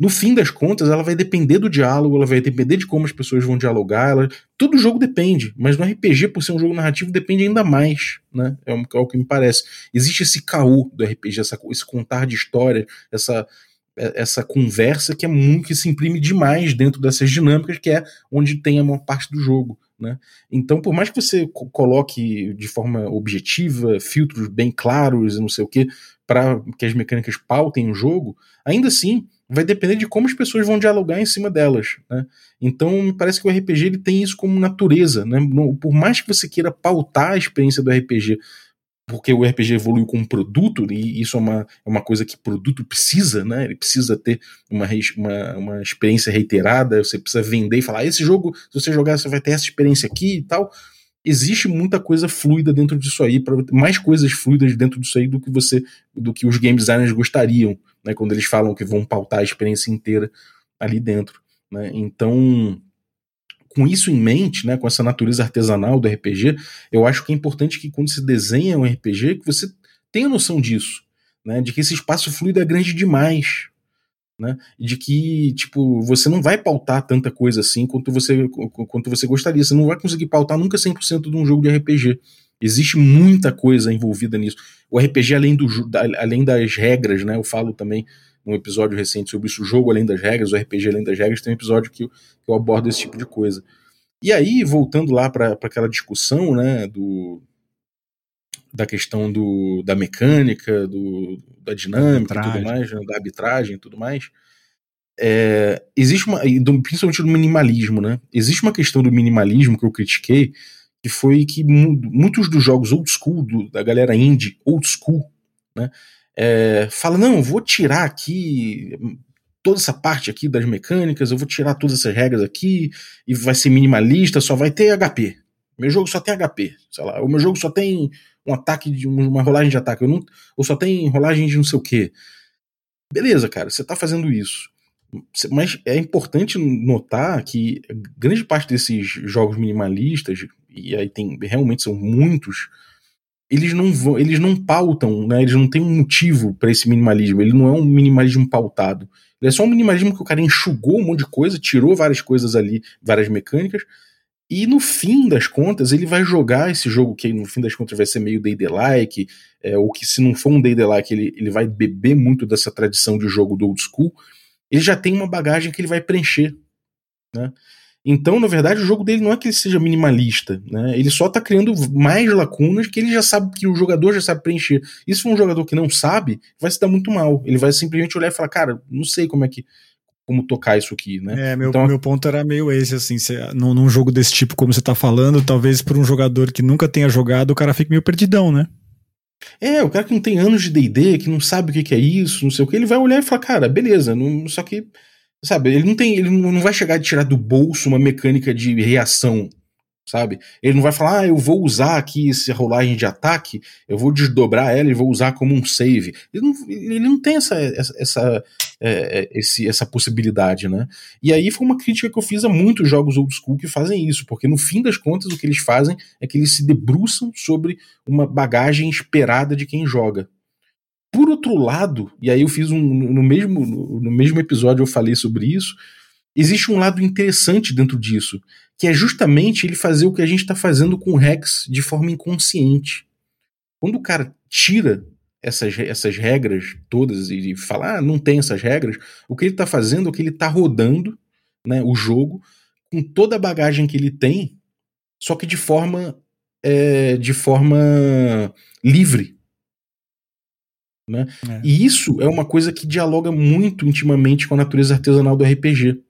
[SPEAKER 2] no fim das contas, ela vai depender do diálogo, ela vai depender de como as pessoas vão dialogar. Ela... Todo jogo depende, mas no RPG, por ser um jogo narrativo, depende ainda mais. Né? É, o, é o que me parece. Existe esse caô do RPG, essa, esse contar de história, essa, é, essa conversa que é muito que se imprime demais dentro dessas dinâmicas, que é onde tem a maior parte do jogo. Né? Então, por mais que você coloque de forma objetiva, filtros bem claros não sei o que, para que as mecânicas pautem o jogo, ainda assim vai depender de como as pessoas vão dialogar em cima delas. Né? Então, me parece que o RPG ele tem isso como natureza. Né? Por mais que você queira pautar a experiência do RPG, porque o RPG evoluiu como produto, e isso é uma, é uma coisa que produto precisa, né? ele precisa ter uma, uma, uma experiência reiterada, você precisa vender e falar: ah, esse jogo, se você jogar, você vai ter essa experiência aqui e tal existe muita coisa fluida dentro disso aí, mais coisas fluidas dentro disso aí do que você, do que os game designers gostariam né, quando eles falam que vão pautar a experiência inteira ali dentro. Né? Então, com isso em mente, né, com essa natureza artesanal do RPG, eu acho que é importante que quando se desenha um RPG, que você tenha noção disso, né, de que esse espaço fluido é grande demais, né, de que tipo você não vai pautar tanta coisa assim quanto você quanto você gostaria, você não vai conseguir pautar nunca 100% de um jogo de RPG. Existe muita coisa envolvida nisso. O RPG, além, do, além das regras, né? Eu falo também num episódio recente sobre isso, o jogo além das regras, o RPG além das regras, tem um episódio que, que eu abordo esse tipo de coisa. E aí, voltando lá para aquela discussão, né, do, da questão do, da mecânica, do, da dinâmica e tudo mais, né, da arbitragem e tudo mais, é, existe uma, principalmente do minimalismo, né? Existe uma questão do minimalismo que eu critiquei, que foi que muitos dos jogos old school, do, da galera indie old school, né? É, fala, não, vou tirar aqui toda essa parte aqui das mecânicas, eu vou tirar todas essas regras aqui, e vai ser minimalista, só vai ter HP. Meu jogo só tem HP, sei lá, o meu jogo só tem um ataque, de uma rolagem de ataque, não, ou só tem rolagem de não sei o que. Beleza, cara, você tá fazendo isso. Mas é importante notar que grande parte desses jogos minimalistas, e aí tem realmente são muitos, eles não vão, eles não pautam, né? Eles não têm um motivo para esse minimalismo. Ele não é um minimalismo pautado. Ele é só um minimalismo que o cara enxugou um monte de coisa, tirou várias coisas ali, várias mecânicas, e no fim das contas, ele vai jogar esse jogo que no fim das contas vai ser meio Day-like, é, ou que se não for um Day-like, ele, ele vai beber muito dessa tradição de jogo do old school. Ele já tem uma bagagem que ele vai preencher, né? Então, na verdade, o jogo dele não é que ele seja minimalista, né? Ele só tá criando mais lacunas que ele já sabe, que o jogador já sabe preencher. E se for um jogador que não sabe, vai se dar muito mal. Ele vai simplesmente olhar e falar, cara, não sei como é que. Como tocar isso aqui, né?
[SPEAKER 1] É, meu, então, meu ponto era meio esse, assim, se, num, num jogo desse tipo, como você tá falando, talvez para um jogador que nunca tenha jogado, o cara fique meio perdidão, né?
[SPEAKER 2] É, o cara que não tem anos de DD, que não sabe o que, que é isso, não sei o que, ele vai olhar e falar, cara, beleza, não, só que Sabe, ele não tem, ele não vai chegar a tirar do bolso uma mecânica de reação, sabe? Ele não vai falar, ah, eu vou usar aqui essa rolagem de ataque, eu vou desdobrar ela e vou usar como um save. Ele não, ele não tem essa, essa, essa, é, é, esse, essa possibilidade, né? E aí foi uma crítica que eu fiz a muitos jogos old school que fazem isso, porque no fim das contas o que eles fazem é que eles se debruçam sobre uma bagagem esperada de quem joga. Por outro lado, e aí eu fiz um. No mesmo, no mesmo episódio eu falei sobre isso. Existe um lado interessante dentro disso, que é justamente ele fazer o que a gente está fazendo com o Rex de forma inconsciente. Quando o cara tira essas, essas regras todas e fala, ah, não tem essas regras, o que ele está fazendo é que ele está rodando né, o jogo com toda a bagagem que ele tem, só que de forma, é, de forma livre. Né? É. E isso é uma coisa que dialoga muito intimamente com a natureza artesanal do RPG.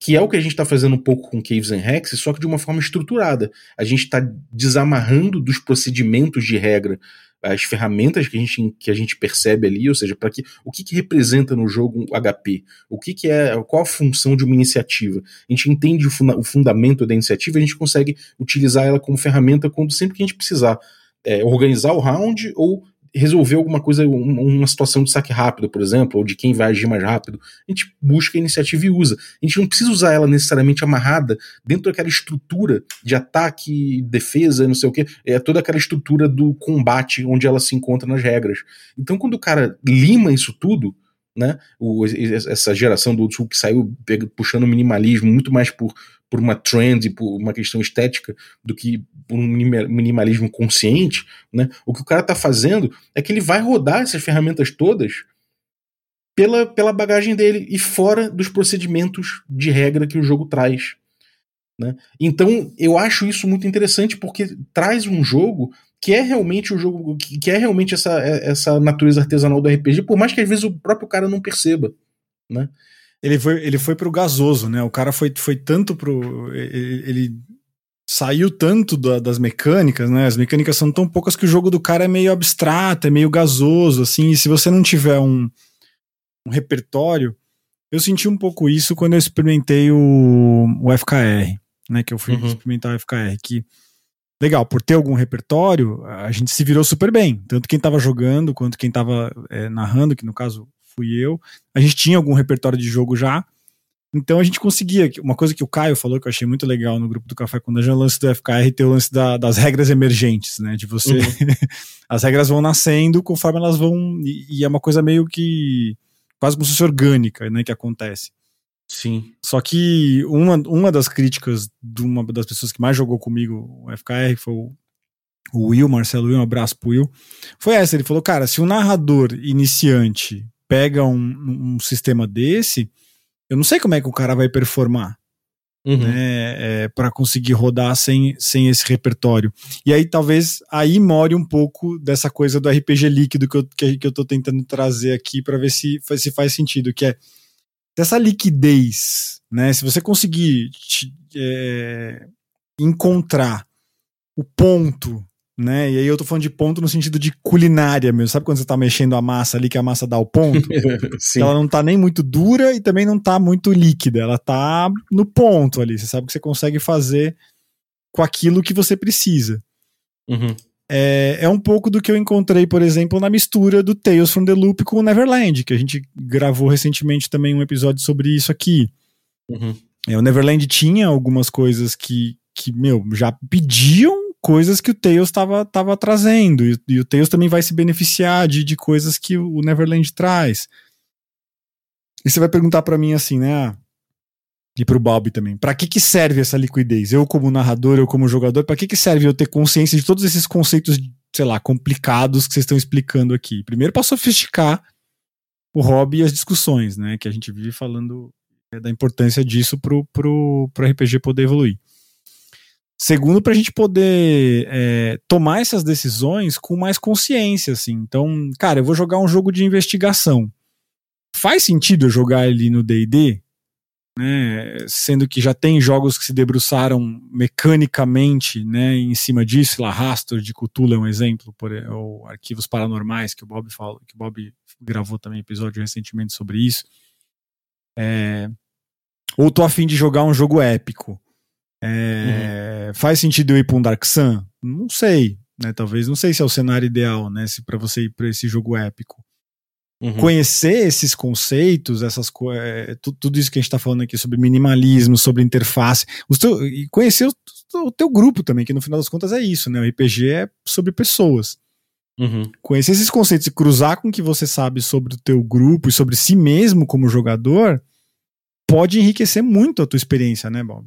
[SPEAKER 2] Que é o que a gente está fazendo um pouco com Caves and Hex, só que de uma forma estruturada. A gente está desamarrando dos procedimentos de regra as ferramentas que a gente, que a gente percebe ali, ou seja, para que o que, que representa no jogo um HP, o que, que é qual a função de uma iniciativa. A gente entende o, funda o fundamento da iniciativa, a gente consegue utilizar ela como ferramenta quando sempre que a gente precisar é, organizar o round ou resolver alguma coisa, uma situação de saque rápido, por exemplo, ou de quem vai agir mais rápido, a gente busca a iniciativa e usa. A gente não precisa usar ela necessariamente amarrada dentro daquela estrutura de ataque, defesa, não sei o que, é toda aquela estrutura do combate onde ela se encontra nas regras. Então, quando o cara lima isso tudo, né, o, essa geração do Old que saiu puxando o minimalismo muito mais por por uma trend, por uma questão estética, do que por um minimalismo consciente, né? O que o cara está fazendo é que ele vai rodar essas ferramentas todas pela, pela bagagem dele e fora dos procedimentos de regra que o jogo traz. Né? Então eu acho isso muito interessante porque traz um jogo que é realmente o jogo que é realmente essa, essa natureza artesanal do RPG, por mais que às vezes o próprio cara não perceba. Né?
[SPEAKER 1] ele foi, ele foi pro gasoso, né? O cara foi, foi tanto pro. Ele, ele saiu tanto da, das mecânicas, né? As mecânicas são tão poucas que o jogo do cara é meio abstrato, é meio gasoso, assim. E se você não tiver um, um repertório. Eu senti um pouco isso quando eu experimentei o, o FKR, né? Que eu fui uhum. experimentar o FKR. Que legal, por ter algum repertório, a gente se virou super bem. Tanto quem tava jogando quanto quem tava é, narrando, que no caso fui eu. A gente tinha algum repertório de jogo já. Então a gente conseguia. Uma coisa que o Caio falou que eu achei muito legal no grupo do Café com Dungeon, é o lance do FKR ter o lance da, das regras emergentes, né? De você. Uhum. as regras vão nascendo conforme elas vão. E, e, é uma coisa meio que. quase como se fosse orgânica, né? Que acontece.
[SPEAKER 2] Sim.
[SPEAKER 1] Só que uma, uma das críticas de uma das pessoas que mais jogou comigo o FKR foi o, o Will, Marcelo Will, um abraço pro Will. Foi essa, ele falou, cara, se um narrador iniciante pega um, um sistema desse, eu não sei como é que o cara vai performar. uhum. né, é, para conseguir rodar sem, sem esse repertório. E aí talvez aí more um pouco dessa coisa do RPG líquido que eu, que, que eu tô tentando trazer aqui para ver se, se faz sentido, que é dessa liquidez, né? Se você conseguir te, é, encontrar o ponto né? E aí eu tô falando de ponto no sentido de culinária mesmo. Sabe quando você tá mexendo a massa ali, que a massa dá o ponto? ela não tá nem muito dura e também não tá muito líquida. Ela tá no ponto ali. Você sabe que você consegue fazer com aquilo que você precisa.
[SPEAKER 2] Uhum.
[SPEAKER 1] É, é um pouco do que eu encontrei, por exemplo, na mistura do Tales from the Loop com o Neverland, que a gente gravou recentemente também um episódio sobre isso aqui.
[SPEAKER 2] Uhum.
[SPEAKER 1] É, o Neverland tinha algumas coisas que, que, meu, já pediam coisas que o Tails estava tava trazendo. E, e, o Tails também vai se beneficiar de, de coisas que o Neverland traz. E você vai perguntar para mim assim, né? Ah, e pro Bob também. Para que que serve essa liquidez? Eu como narrador, eu como jogador, para que que serve eu ter consciência de todos esses conceitos, sei lá, complicados que vocês estão explicando aqui? Primeiro para sofisticar o hobby e as discussões, né, que a gente vive falando é, da importância disso pro, pro RPG poder evoluir. Segundo, para a gente poder é, tomar essas decisões com mais consciência, assim. Então, cara, eu vou jogar um jogo de investigação. Faz sentido eu jogar ele no D&D? Né? Sendo que já tem jogos que se debruçaram mecanicamente né, em cima disso, lá, Rastor de Cthulhu é um exemplo, por, ou Arquivos Paranormais, que o Bob fala, que o Bob gravou também episódio recentemente sobre isso. É, ou tô afim de jogar um jogo épico é, uhum. Faz sentido eu ir para um Dark Sun? Não sei, né? Talvez não sei se é o cenário ideal, né? Se para você ir para esse jogo épico. Uhum. Conhecer esses conceitos, essas é, tudo isso que a gente está falando aqui sobre minimalismo, sobre interface, teu, e conhecer o, o, teu grupo também, que no final das contas é isso, né? O RPG é sobre pessoas.
[SPEAKER 2] Uhum.
[SPEAKER 1] Conhecer esses conceitos e cruzar com o que você sabe sobre o teu grupo e sobre si mesmo como jogador pode enriquecer muito a tua experiência, né, Bob?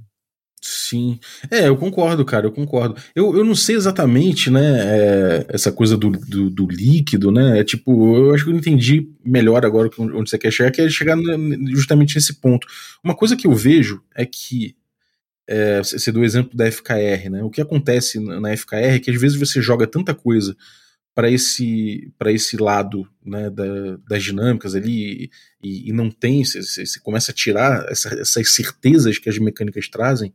[SPEAKER 2] Sim. É, eu concordo, cara, eu concordo. Eu, eu não sei exatamente, né, é, essa coisa do, do, do, líquido, né, é tipo, eu acho que eu entendi melhor agora onde você quer chegar, que é chegar justamente nesse ponto. Uma coisa que eu vejo é que, é, você deu o exemplo da FKR, né, o que acontece na FKR é que às vezes você joga tanta coisa para esse para esse lado né, da, das dinâmicas ali e, e não tem você, começa a tirar essa, essas certezas que as mecânicas trazem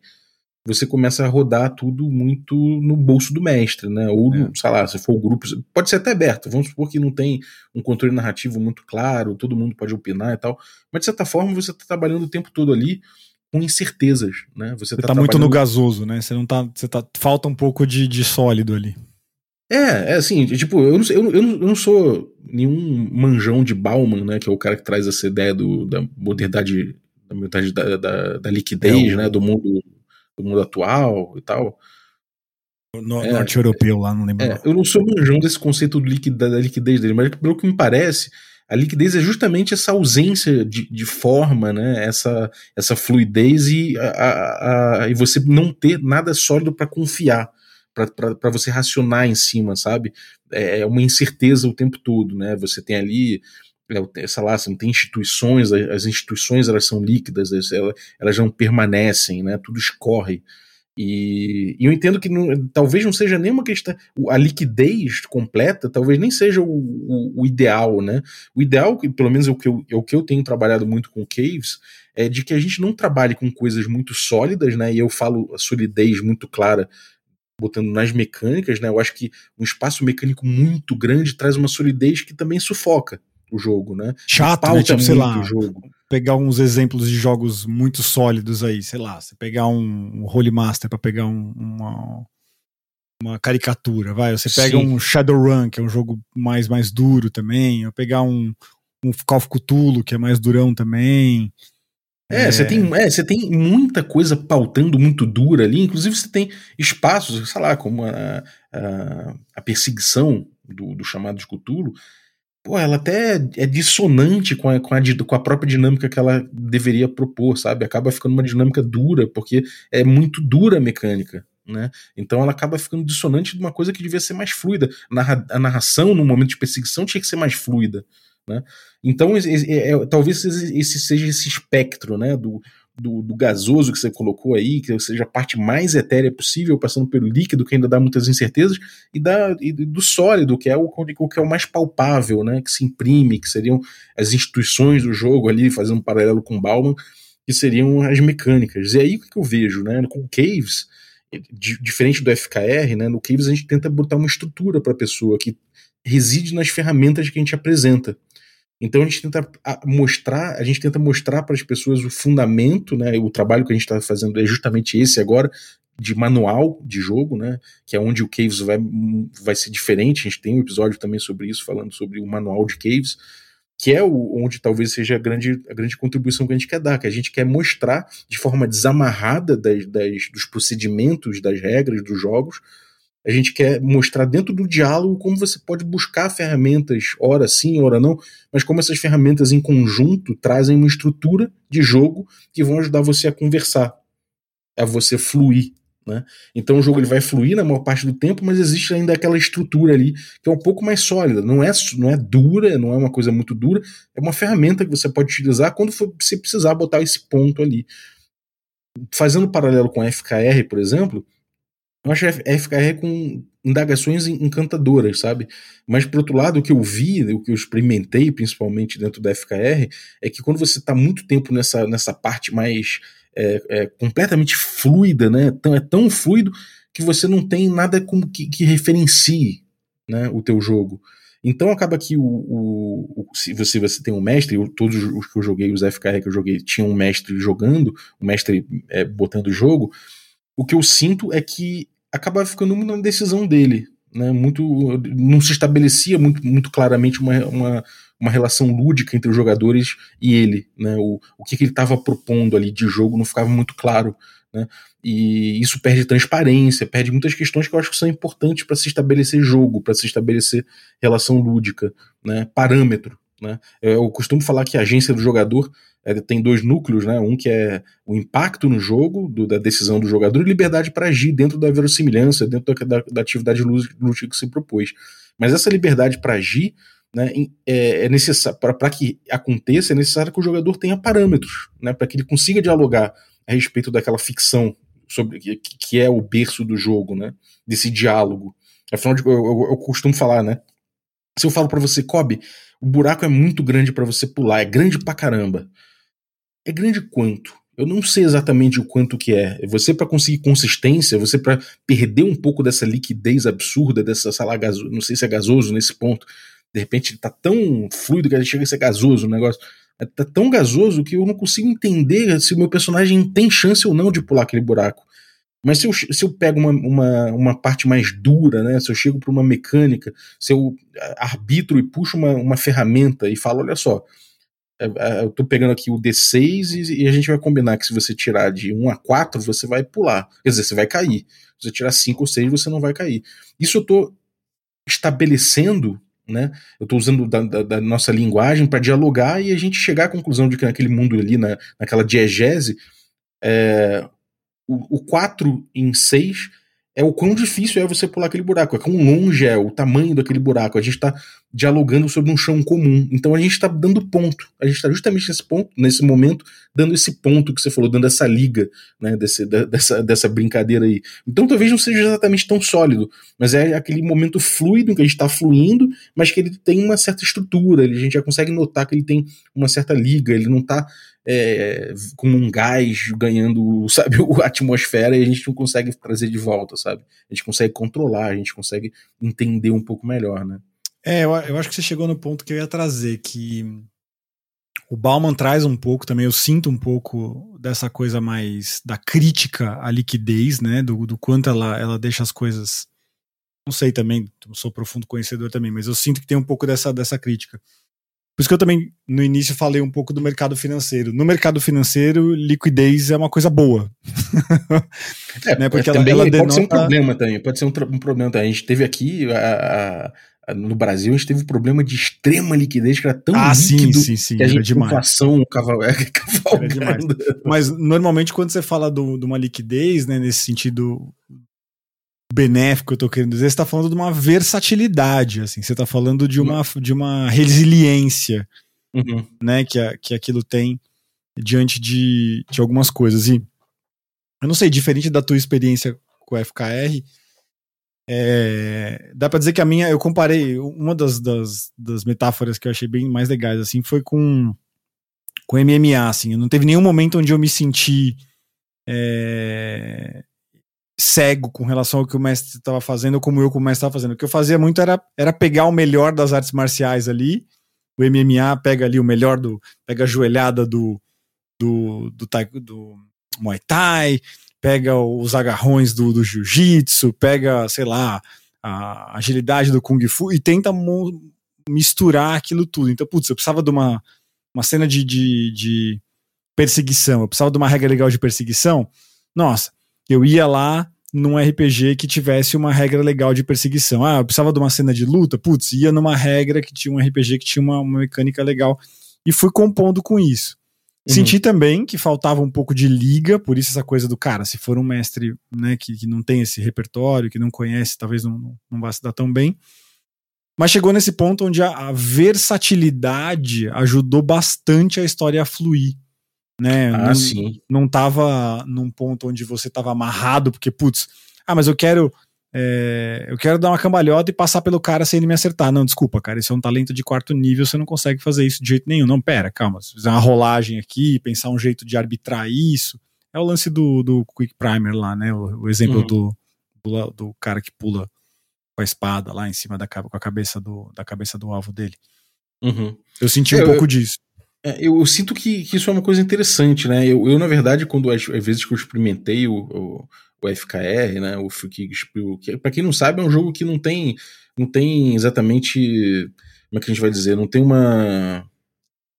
[SPEAKER 2] você começa a rodar tudo muito no bolso do mestre, né? Ou, é. sei lá, se for o grupo, pode ser até aberto. Vamos supor que não tem um controle narrativo muito claro, todo mundo pode opinar e tal. Mas de certa forma você está trabalhando o tempo todo ali com incertezas, né?
[SPEAKER 1] Você, está tá, tá muito no gasoso, né? Você não tá, você tá, falta um pouco de, de sólido ali.
[SPEAKER 2] É, é assim, tipo, eu não, eu, eu não sou nenhum manjão de Bauman, né? Que é o cara que traz essa ideia do, da modernidade, da modernidade da, da, da liquidez, é, né? Do mundo do mundo atual e tal.
[SPEAKER 1] No, é, norte europeu lá, não lembro.
[SPEAKER 2] É, eu não sou manjão desse conceito da, da liquidez dele, mas pelo que me parece, a liquidez é justamente essa ausência de, de forma, né? essa, essa fluidez e, a, a, a, e você não ter nada sólido para confiar, para você racionar em cima, sabe? É, é uma incerteza o tempo todo, né? Você tem ali é, sei lá, você não tem instituições, as instituições elas são líquidas, elas, elas não permanecem, né? Tudo escorre. E, e eu entendo que não, talvez não seja nenhuma questão. A liquidez completa talvez nem seja o, o, o, ideal, né? O ideal, pelo menos é o, que eu, é o que eu tenho trabalhado muito com Caves, é de que a gente não trabalhe com coisas muito sólidas, né? E eu falo a solidez muito clara botando nas mecânicas, né? Eu acho que um espaço mecânico muito grande traz uma solidez que também sufoca o jogo, né?
[SPEAKER 1] Chato, né? Tipo, sei lá, pegar uns exemplos de jogos muito sólidos aí, sei lá, você pegar um, um Holy Master para pegar um, uma, uma caricatura, vai, você pega Sim. um Shadowrun, que é um jogo mais, mais duro também, ou pegar um, um Call of Cthulhu, que é mais durão também.
[SPEAKER 2] É, você é... tem, é, você tem muita coisa pautando muito dura ali, inclusive você tem espaços, sei lá, como a, a, a perseguição do, do chamado de Cthulhu, pô, ela até é dissonante com a, com, a, com a própria dinâmica que ela deveria propor, sabe? Acaba ficando uma dinâmica dura, porque é muito dura a mecânica. Né? Então ela acaba ficando dissonante de uma coisa que devia ser mais fluida. A narração, no momento de perseguição, tinha que ser mais fluida. Né? Então, é, é, talvez esse seja esse espectro né, do, do, do, gasoso que você colocou aí, que seja a parte mais etérea possível, passando pelo líquido, que ainda dá muitas incertezas, e, da, e do sólido, que é o, o que é o mais palpável, né, que se imprime, que seriam as instituições do jogo ali, fazendo um paralelo com Bauman, que seriam as mecânicas. E aí o que eu vejo, né, com Caves, diferente do FKR, né, no Caves a gente tenta botar uma estrutura para a pessoa que reside nas ferramentas que a gente apresenta. Então a gente tenta mostrar, a gente tenta mostrar para as pessoas o fundamento, né? O trabalho que a gente está fazendo é justamente esse agora de manual de jogo, né? Que é onde o Caves vai, vai ser diferente. A gente tem um episódio também sobre isso, falando sobre o manual de Caves, que é o, onde talvez seja a grande, a grande contribuição que a gente quer dar, que a gente quer mostrar de forma desamarrada das, das, dos procedimentos, das regras dos jogos, a gente quer mostrar dentro do diálogo como você pode buscar ferramentas, ora sim, ora não, mas como essas ferramentas em conjunto trazem uma estrutura de jogo que vão ajudar você a conversar, a você fluir. Né? Então o jogo ele vai fluir na maior parte do tempo, mas existe ainda aquela estrutura ali que é um pouco mais sólida. Não é, não é dura, não é uma coisa muito dura, é uma ferramenta que você pode utilizar quando for, você precisar botar esse ponto ali. Fazendo paralelo com a FKR, por exemplo, eu acho a FKR com indagações encantadoras, sabe? Mas, por outro lado, o que eu vi, o que eu experimentei, principalmente dentro da FKR, é que quando você está muito tempo nessa, nessa parte mais é, é, completamente fluida, né? Tão, é tão fluido que você não tem nada como que, que referencie né, o teu jogo. Então acaba que o, o, o, se você, você tem um mestre, eu, todos os que eu joguei, os FKR que eu joguei, tinham um mestre jogando, um mestre é, botando o jogo, o que eu sinto é que acaba ficando uma decisão dele. Né? Muito, não se estabelecia muito, muito claramente uma, uma, uma relação lúdica entre os jogadores e ele. Né? O, o que, que ele estava propondo ali de jogo não ficava muito claro. Né? E isso perde transparência, perde muitas questões que eu acho que são importantes para se estabelecer jogo, para se estabelecer relação lúdica, né? parâmetro. Né? Eu costumo falar que a agência do jogador é, tem dois núcleos, né? Um que é o impacto no jogo, do, da decisão do jogador, e liberdade para agir dentro da verossimilhança, dentro da, da, da atividade lúdica que se propôs. Mas essa liberdade para agir né, é, é necessário para que aconteça, é necessário que o jogador tenha parâmetros, né? Para que ele consiga dialogar a respeito daquela ficção sobre que, que é o berço do jogo, né? Desse diálogo. Afinal de eu, eu, eu costumo falar, né? Se eu falo para você, Kobe, o buraco é muito grande para você pular, é grande pra caramba. É grande quanto? Eu não sei exatamente o quanto que é. Você para conseguir consistência, você para perder um pouco dessa liquidez absurda, dessa, sei lá, não sei se é gasoso nesse ponto. De repente tá tão fluido que ele chega a ser gasoso o negócio. É, tá tão gasoso que eu não consigo entender se o meu personagem tem chance ou não de pular aquele buraco. Mas se eu, se eu pego uma, uma, uma parte mais dura, né? Se eu chego para uma mecânica, se eu arbitro e puxo uma, uma ferramenta e falo, olha só, é, é, eu tô pegando aqui o D6 e, e, a gente vai combinar que se você tirar de 1 a 4, você vai pular. Quer dizer, você vai cair. Se você tirar 5 ou 6, você não vai cair. Isso eu tô estabelecendo, né? Eu tô usando da, da, da nossa linguagem para dialogar e a gente chegar à conclusão de que naquele mundo ali, na, naquela diegese, é, o, o 4 em 6 é o quão difícil é você pular aquele buraco, é quão longe é o tamanho daquele buraco. A gente está dialogando sobre um chão comum. Então a gente está dando ponto. A gente está justamente nesse ponto, nesse momento, dando esse ponto que você falou, dando essa liga, né, desse, dessa, dessa brincadeira aí. Então talvez não seja exatamente tão sólido, mas é aquele momento fluido em que a gente está fluindo, mas que ele tem uma certa estrutura. a gente já consegue notar que ele tem uma certa liga, ele não está é, com um gás ganhando, sabe, a atmosfera e a gente não consegue trazer de volta, sabe? A gente consegue controlar, a gente consegue entender um pouco melhor, né?
[SPEAKER 1] É, eu, eu acho que você chegou no ponto que eu ia trazer, que o Bauman traz um pouco também, eu sinto um pouco dessa coisa mais da crítica à liquidez, né? Do, do quanto ela, ela deixa as coisas. Não sei também, não sou profundo conhecedor também, mas eu sinto que tem um pouco dessa, dessa crítica. Por isso que eu também, no início, falei um pouco do mercado financeiro. No mercado financeiro, liquidez é uma coisa boa.
[SPEAKER 2] É, né? Porque também ela, ela pode ser um problema também. Pode ser um, um problema também. A gente teve aqui, a, a, no Brasil, a gente teve um problema de extrema liquidez, que era tão
[SPEAKER 1] ah,
[SPEAKER 2] líquido
[SPEAKER 1] sim, sim, sim,
[SPEAKER 2] que a gente
[SPEAKER 1] demais.
[SPEAKER 2] inflação cavalgando.
[SPEAKER 1] Mas, normalmente, quando você fala do, de uma liquidez, né, nesse sentido benéfico, eu tô querendo dizer, você está falando de uma versatilidade, assim, você está falando de uma, de uma resiliência,
[SPEAKER 2] uhum.
[SPEAKER 1] né, que, a, que aquilo tem. diante de, de algumas coisas. E eu não sei, diferente da tua experiência com o FKR, é, dá para dizer que a minha, eu comparei, uma das, das, das, metáforas que eu achei bem mais legais, assim, foi com, com MMA, assim, não teve nenhum momento onde eu me senti é, cego com relação ao que o mestre estava fazendo ou como eu como o mestre estava fazendo. O que eu fazia muito era, era pegar o melhor das artes marciais ali, o MMA pega ali o melhor do, pega a joelhada do, do, do, do, do Muay Thai, pega os agarrões do, do jiu-jitsu, pega, sei lá, a agilidade do kung fu e tenta misturar aquilo tudo. Então, putz, eu precisava de uma, uma cena de, de, de perseguição, eu precisava de uma regra legal de perseguição. Nossa, eu ia lá num RPG que tivesse uma regra legal de perseguição. Ah, eu precisava de uma cena de luta, putz, ia numa regra que tinha um RPG que tinha uma, uma mecânica legal e fui compondo com isso. Uhum. Senti também que faltava um pouco de liga, por isso essa coisa do cara, se for um mestre né, que, que não tem esse repertório, que não conhece, talvez não, não vá se dar tão bem. Mas chegou nesse ponto onde a, a versatilidade ajudou bastante a história a fluir. Né?
[SPEAKER 2] Ah,
[SPEAKER 1] não,
[SPEAKER 2] sim.
[SPEAKER 1] Não tava num ponto onde você tava amarrado, porque, putz, ah, mas eu quero é, eu quero dar uma cambalhota e passar pelo cara sem ele me acertar. Não, desculpa, cara, isso é um talento de quarto nível, você não consegue fazer isso de jeito nenhum. Não, pera, calma, se fizer uma rolagem aqui, pensar um jeito de arbitrar isso. É o lance do, do Quick Primer lá, né? O, o exemplo uhum. do, do, do, cara que pula com a espada lá em cima da com a cabeça do, da cabeça do alvo dele.
[SPEAKER 2] Uhum.
[SPEAKER 1] Eu senti um é, pouco
[SPEAKER 2] eu,
[SPEAKER 1] disso.
[SPEAKER 2] É, eu, eu, sinto que, que, isso é uma coisa interessante, né? Eu, eu na verdade, quando às, vezes que eu experimentei o, o o FKR, né? O Fukispiel, que para quem não sabe é um jogo que não tem não tem exatamente como é que a gente vai dizer, não tem uma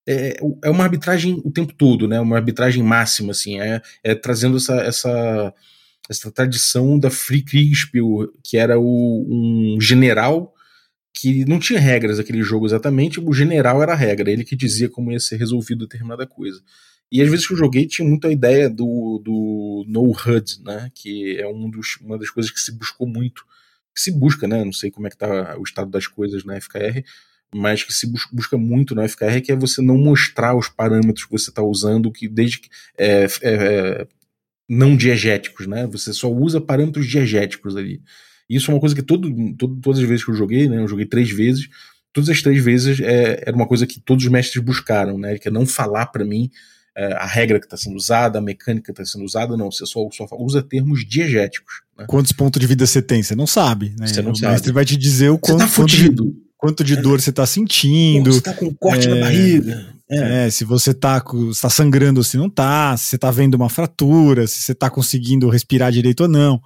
[SPEAKER 2] é, é uma arbitragem o tempo todo, né? Uma arbitragem máxima assim, é, é trazendo essa, essa essa tradição da Free Kriegspiel, que era o, um general que não tinha regras aquele jogo exatamente, o general era a regra, ele que dizia como ia ser resolvido determinada coisa. E às vezes que eu joguei tinha muito a ideia do, do no HUD, né? Que é um dos, uma das coisas que se buscou muito, que se busca, né? Não sei como é que tá o estado das coisas na FKR, mas que se busca muito na FKR, que é você não mostrar os parâmetros que você está usando, que desde que é, é, é, não diegéticos, né? Você só usa parâmetros diegéticos ali. Isso é uma coisa que todo, todo, todas as vezes que eu joguei, né? Eu joguei três vezes. Todas as três vezes é, era uma coisa que todos os mestres buscaram, né? Que é não falar para mim é, a regra que está sendo usada, a mecânica que está sendo usada, não. Você só, só usa termos diegéticos.
[SPEAKER 1] Né? Quantos pontos de vida você tem? Você não sabe. Né?
[SPEAKER 2] Você não
[SPEAKER 1] o
[SPEAKER 2] sabe.
[SPEAKER 1] mestre vai te dizer o quanto,
[SPEAKER 2] tá
[SPEAKER 1] quanto, de, quanto de dor você está sentindo. Você
[SPEAKER 2] está com um corte é, na barriga.
[SPEAKER 1] É. é. se você está tá sangrando ou se não está, se você está vendo uma fratura, se você está conseguindo respirar direito ou não.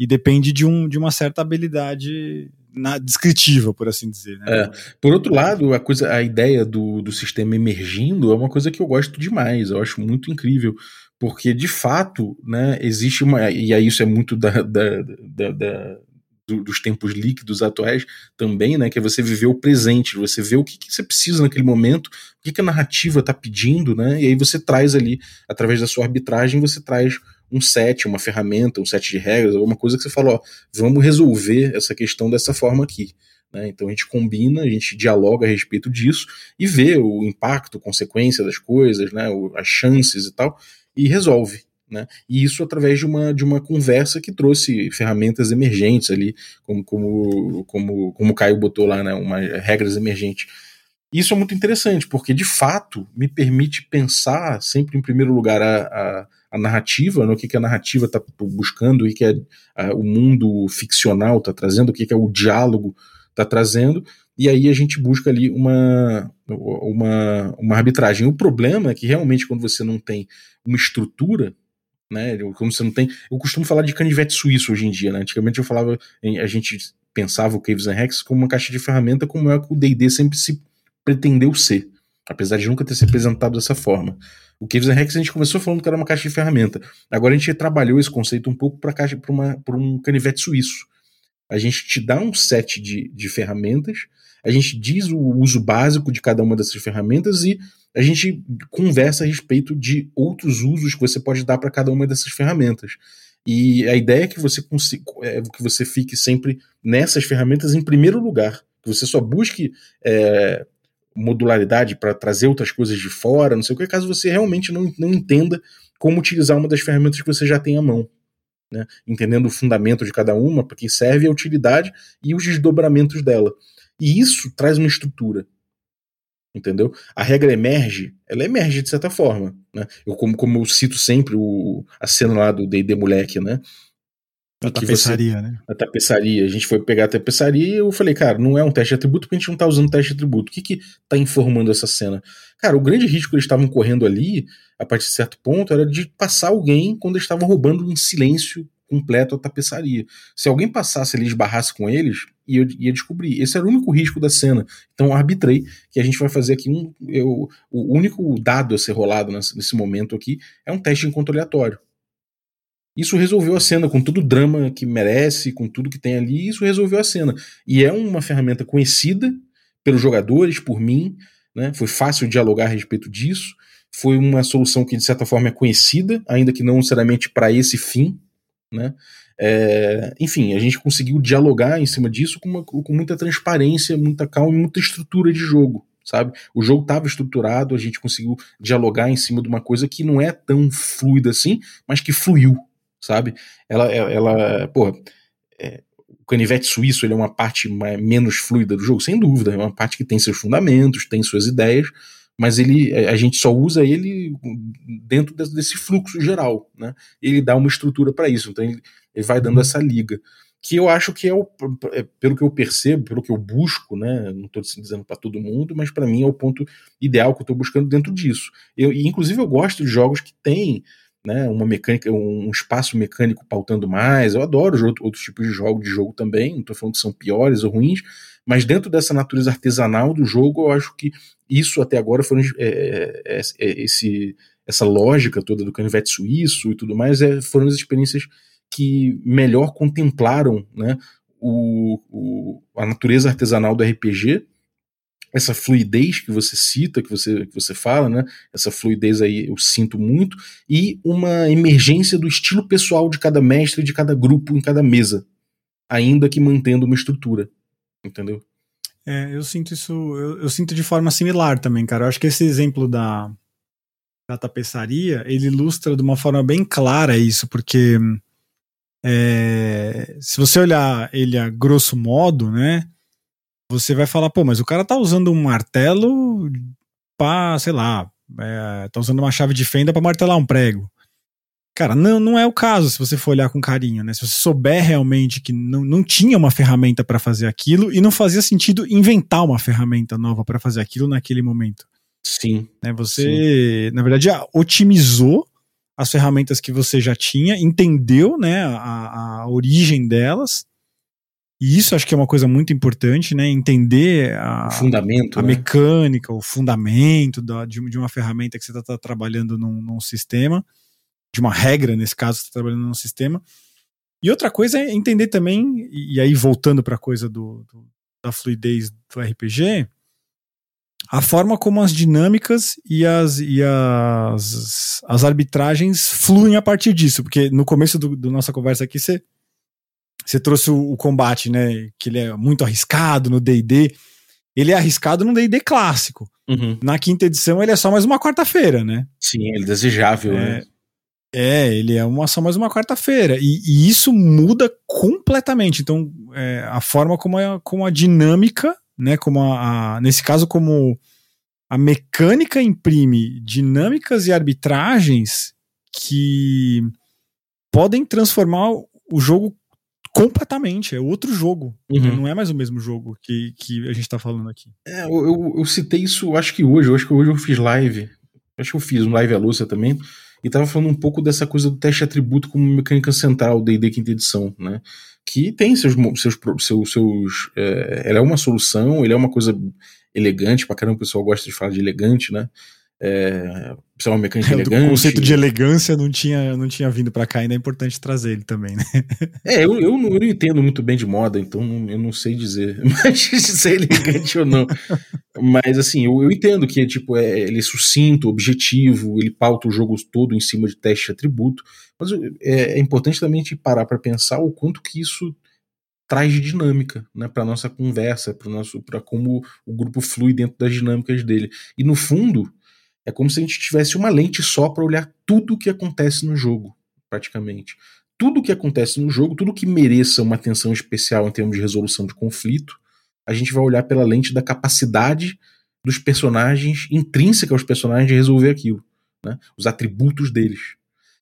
[SPEAKER 1] E depende de, um, de uma certa habilidade na, descritiva, por assim dizer. Né?
[SPEAKER 2] É. Por outro lado, a coisa, a ideia do, do sistema emergindo é uma coisa que eu gosto demais, eu acho muito incrível, porque de fato, né, existe uma. E aí isso é muito da, da, da, da dos tempos líquidos atuais também, né? Que é você viver o presente, você vê o que, que você precisa naquele momento, o que, que a narrativa está pedindo, né? E aí você traz ali, através da sua arbitragem, você traz um set, uma ferramenta, um set de regras, alguma coisa que você fala, ó, vamos resolver essa questão dessa forma aqui. Né? Então a gente combina, a gente dialoga a respeito disso e vê o impacto, consequência das coisas, né? as chances e tal, e resolve. Né? E isso através de uma, de uma conversa que trouxe ferramentas emergentes ali, como, como, como, como o Caio botou lá, né? uma, regras emergentes. Isso é muito interessante, porque de fato me permite pensar sempre em primeiro lugar a, a a narrativa, né, que, que a narrativa está buscando, o que, que é, a, o mundo ficcional está trazendo, o que, que é o diálogo está trazendo, e aí a gente busca ali uma, uma, uma arbitragem. O problema é que realmente quando você não tem uma estrutura, né, como você não tem, eu costumo falar de canivete suíço hoje em dia, né, antigamente eu falava, a gente pensava o Caves and Rex como uma caixa de ferramenta como é que o D&D sempre se pretendeu ser, apesar de nunca ter se apresentado dessa forma. O Caves and Rex a gente começou falando que era uma caixa de ferramenta. Agora a gente trabalhou esse conceito um pouco para um canivete suíço. A gente te dá um set de, de ferramentas, a gente diz o uso básico de cada uma dessas ferramentas e a gente conversa a respeito de outros usos que você pode dar para cada uma dessas ferramentas. E a ideia é que você, consiga, é que você fique sempre nessas ferramentas em primeiro lugar. Que você só busque é, modularidade para trazer outras coisas de fora, não sei o que, caso você realmente não, não entenda como utilizar uma das ferramentas que você já tem à mão. Né? Entendendo o fundamento de cada uma, para que serve a utilidade e os desdobramentos dela. E isso traz uma estrutura. Entendeu? A regra emerge, ela emerge de certa forma. Né? Eu, como, como eu cito sempre o, a cena lá do D&D Moleque, né?
[SPEAKER 1] A tapeçaria, você, né?
[SPEAKER 2] A tapeçaria. A gente foi pegar a tapeçaria e eu falei, cara, não é um teste de atributo porque a gente não tá usando teste de atributo. O que que tá informando essa cena? Cara, o grande risco que eles estavam correndo ali, a partir de certo ponto, era de passar alguém quando eles estavam roubando em silêncio completo a tapeçaria. Se alguém passasse ali e esbarrasse com eles, ia, ia descobrir. Esse era o único risco da cena. Então eu arbitrei que a gente vai fazer aqui um. Eu, o único dado a ser rolado nesse, nesse momento aqui é um teste em conto aleatório. Isso resolveu a cena, com todo o drama que merece, com tudo que tem ali, isso resolveu a cena. E é uma ferramenta conhecida pelos jogadores, por mim, né? Foi fácil dialogar a respeito disso. Foi uma solução que, de certa forma, é conhecida, ainda que não necessariamente para esse fim, né? É, enfim, a gente conseguiu dialogar em cima disso com, uma, com muita transparência, muita calma e muita estrutura de jogo, sabe? O jogo estava estruturado, a gente conseguiu dialogar em cima de uma coisa que não é tão fluida assim, mas que fluiu, sabe? Ela, ela, porra, é, o canivete suíço ele é uma parte mais, menos fluida do jogo, sem dúvida, é uma parte que tem seus fundamentos, tem suas ideias, mas ele, a gente só usa ele dentro desse fluxo geral, né? Ele dá uma estrutura para isso, então ele, ele, vai dando essa liga que eu acho que é o, é, pelo que eu percebo, pelo que eu busco, né? Não estou dizendo para todo mundo, mas para mim é o ponto ideal que eu estou buscando dentro disso. Eu, e inclusive eu gosto de jogos que têm né, uma mecânica, um espaço mecânico pautando mais. Eu adoro outros tipos de jogo, de jogo também, não estou falando que são piores ou ruins, mas dentro dessa natureza artesanal do jogo, eu acho que isso até agora foi é, é, é, esse, essa lógica toda do canivete suíço e tudo mais, é, foram as experiências que melhor contemplaram né, o, o, a natureza artesanal do RPG essa fluidez que você cita, que você, que você fala, né? Essa fluidez aí eu sinto muito, e uma emergência do estilo pessoal de cada mestre, de cada grupo, em cada mesa, ainda que mantendo uma estrutura, entendeu?
[SPEAKER 1] É, eu sinto isso, eu, eu sinto de forma similar também, cara. Eu acho que esse exemplo da, da tapeçaria, ele ilustra de uma forma bem clara isso, porque é, se você olhar ele a grosso modo, né? Você vai falar, pô, mas o cara tá usando um martelo pra, sei lá, é, tá usando uma chave de fenda para martelar um prego. Cara, não, não é o caso se você for olhar com carinho, né? Se você souber realmente que não, não tinha uma ferramenta para fazer aquilo e não fazia sentido inventar uma ferramenta nova para fazer aquilo naquele momento.
[SPEAKER 2] Sim.
[SPEAKER 1] Né? Você, Sim. na verdade, otimizou as ferramentas que você já tinha, entendeu né, a, a origem delas e isso acho que é uma coisa muito importante, né? Entender a,
[SPEAKER 2] o fundamento,
[SPEAKER 1] a
[SPEAKER 2] né?
[SPEAKER 1] mecânica, o fundamento da, de, de, uma ferramenta que você está tá trabalhando num, num, sistema, de uma regra, nesse caso, que você está trabalhando num sistema. E outra coisa é entender também, e, e aí voltando para a coisa do, do, da fluidez do RPG, a forma como as dinâmicas e as, e as, as arbitragens fluem a partir disso. Porque no começo da do nossa conversa aqui, você você trouxe o, o, combate, né? Que ele é muito arriscado no DD. Ele é arriscado no DD clássico.
[SPEAKER 2] Uhum.
[SPEAKER 1] Na quinta edição, ele é só mais uma quarta-feira, né?
[SPEAKER 2] Sim, ele é desejável,
[SPEAKER 1] é,
[SPEAKER 2] né?
[SPEAKER 1] É, ele é uma, só mais uma quarta-feira. E, e, isso muda completamente. Então, é, a forma como a, como a dinâmica, né? Como a, a, nesse caso, como a mecânica imprime dinâmicas e arbitragens que podem transformar o jogo completamente, é outro jogo. Uhum. Não é mais o mesmo jogo que, que a gente tá falando aqui.
[SPEAKER 2] É, eu, eu, eu, citei isso, acho que hoje, eu acho que hoje eu fiz live, acho que eu fiz um live à Lúcia também, e tava falando um pouco dessa coisa do teste atributo como mecânica central da D&D quinta edição, né? Que tem seus seus seus, seus é, ela é uma solução, ele é uma coisa elegante, pra caramba o pessoal gosta de falar de elegante, né? É, é uma mecânica é, elegante.
[SPEAKER 1] O conceito de elegância não tinha, não tinha vindo para cá, ainda é importante trazer ele também, né?
[SPEAKER 2] É, eu, eu, não, eu não entendo muito bem de moda, então eu não sei dizer mas, se é elegante ou não. Mas assim, eu, eu entendo que tipo, é, ele é sucinto, objetivo, ele pauta o jogo todo em cima de teste de atributo, mas é, é importante também te parar para pensar o quanto que isso traz de dinâmica, né, para nossa conversa, para nosso, para como o grupo flui dentro das dinâmicas dele. E no fundo, é como se a gente tivesse uma lente só para olhar tudo o que acontece no jogo, praticamente. Tudo o que acontece no jogo, tudo que mereça uma atenção especial em termos de resolução de conflito, a gente vai olhar pela lente da capacidade dos personagens, intrínseca aos personagens, de resolver aquilo. Né? Os atributos deles.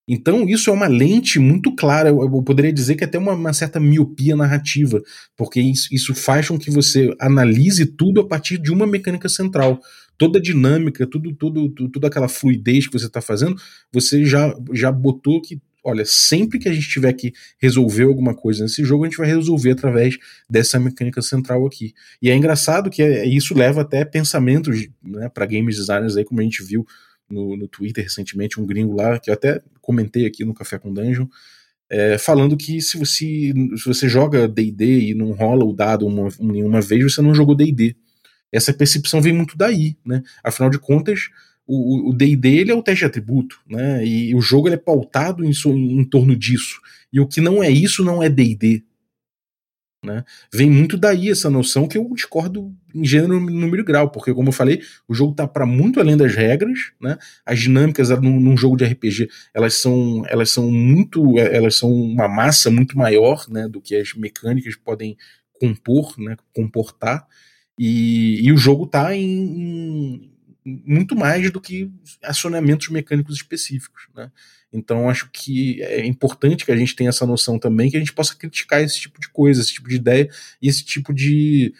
[SPEAKER 2] Então, isso é uma lente muito clara. Eu, poderia dizer que até uma, uma certa miopia narrativa, porque isso, isso, faz com que você analise tudo a partir de uma mecânica central. Toda a dinâmica, tudo, tudo, tudo, toda aquela fluidez que você está fazendo, você já, já botou que, olha, sempre que a gente tiver que resolver alguma coisa nesse jogo, a gente vai resolver através dessa mecânica central aqui. E é engraçado que é, isso leva até pensamentos né, para games designers aí, como a gente viu no, no Twitter recentemente, um gringo lá, que eu até comentei aqui no Café com Dungeon, é, falando que se você, se você joga D&D e não rola o dado uma, nenhuma vez, você não jogou D&D. Essa percepção vem muito daí, né? Afinal de contas, o D&D ele é o teste de atributo, né? E o jogo ele é pautado em, em, torno disso. E o que não é isso não é D&D, né? Vem muito daí essa noção que eu discordo em gênero, número e grau, porque, como eu falei, o jogo está para muito além das regras, né? as dinâmicas num, num, jogo de RPG elas são, elas são muito, é, elas são uma massa muito maior né, do que as mecânicas podem compor, né, comportar, e, e o jogo está em, em muito mais do que acionamentos mecânicos específicos. Né? Então acho que é importante que a gente tenha essa noção também, que a gente possa criticar esse tipo de coisa, esse tipo de ideia e esse tipo de,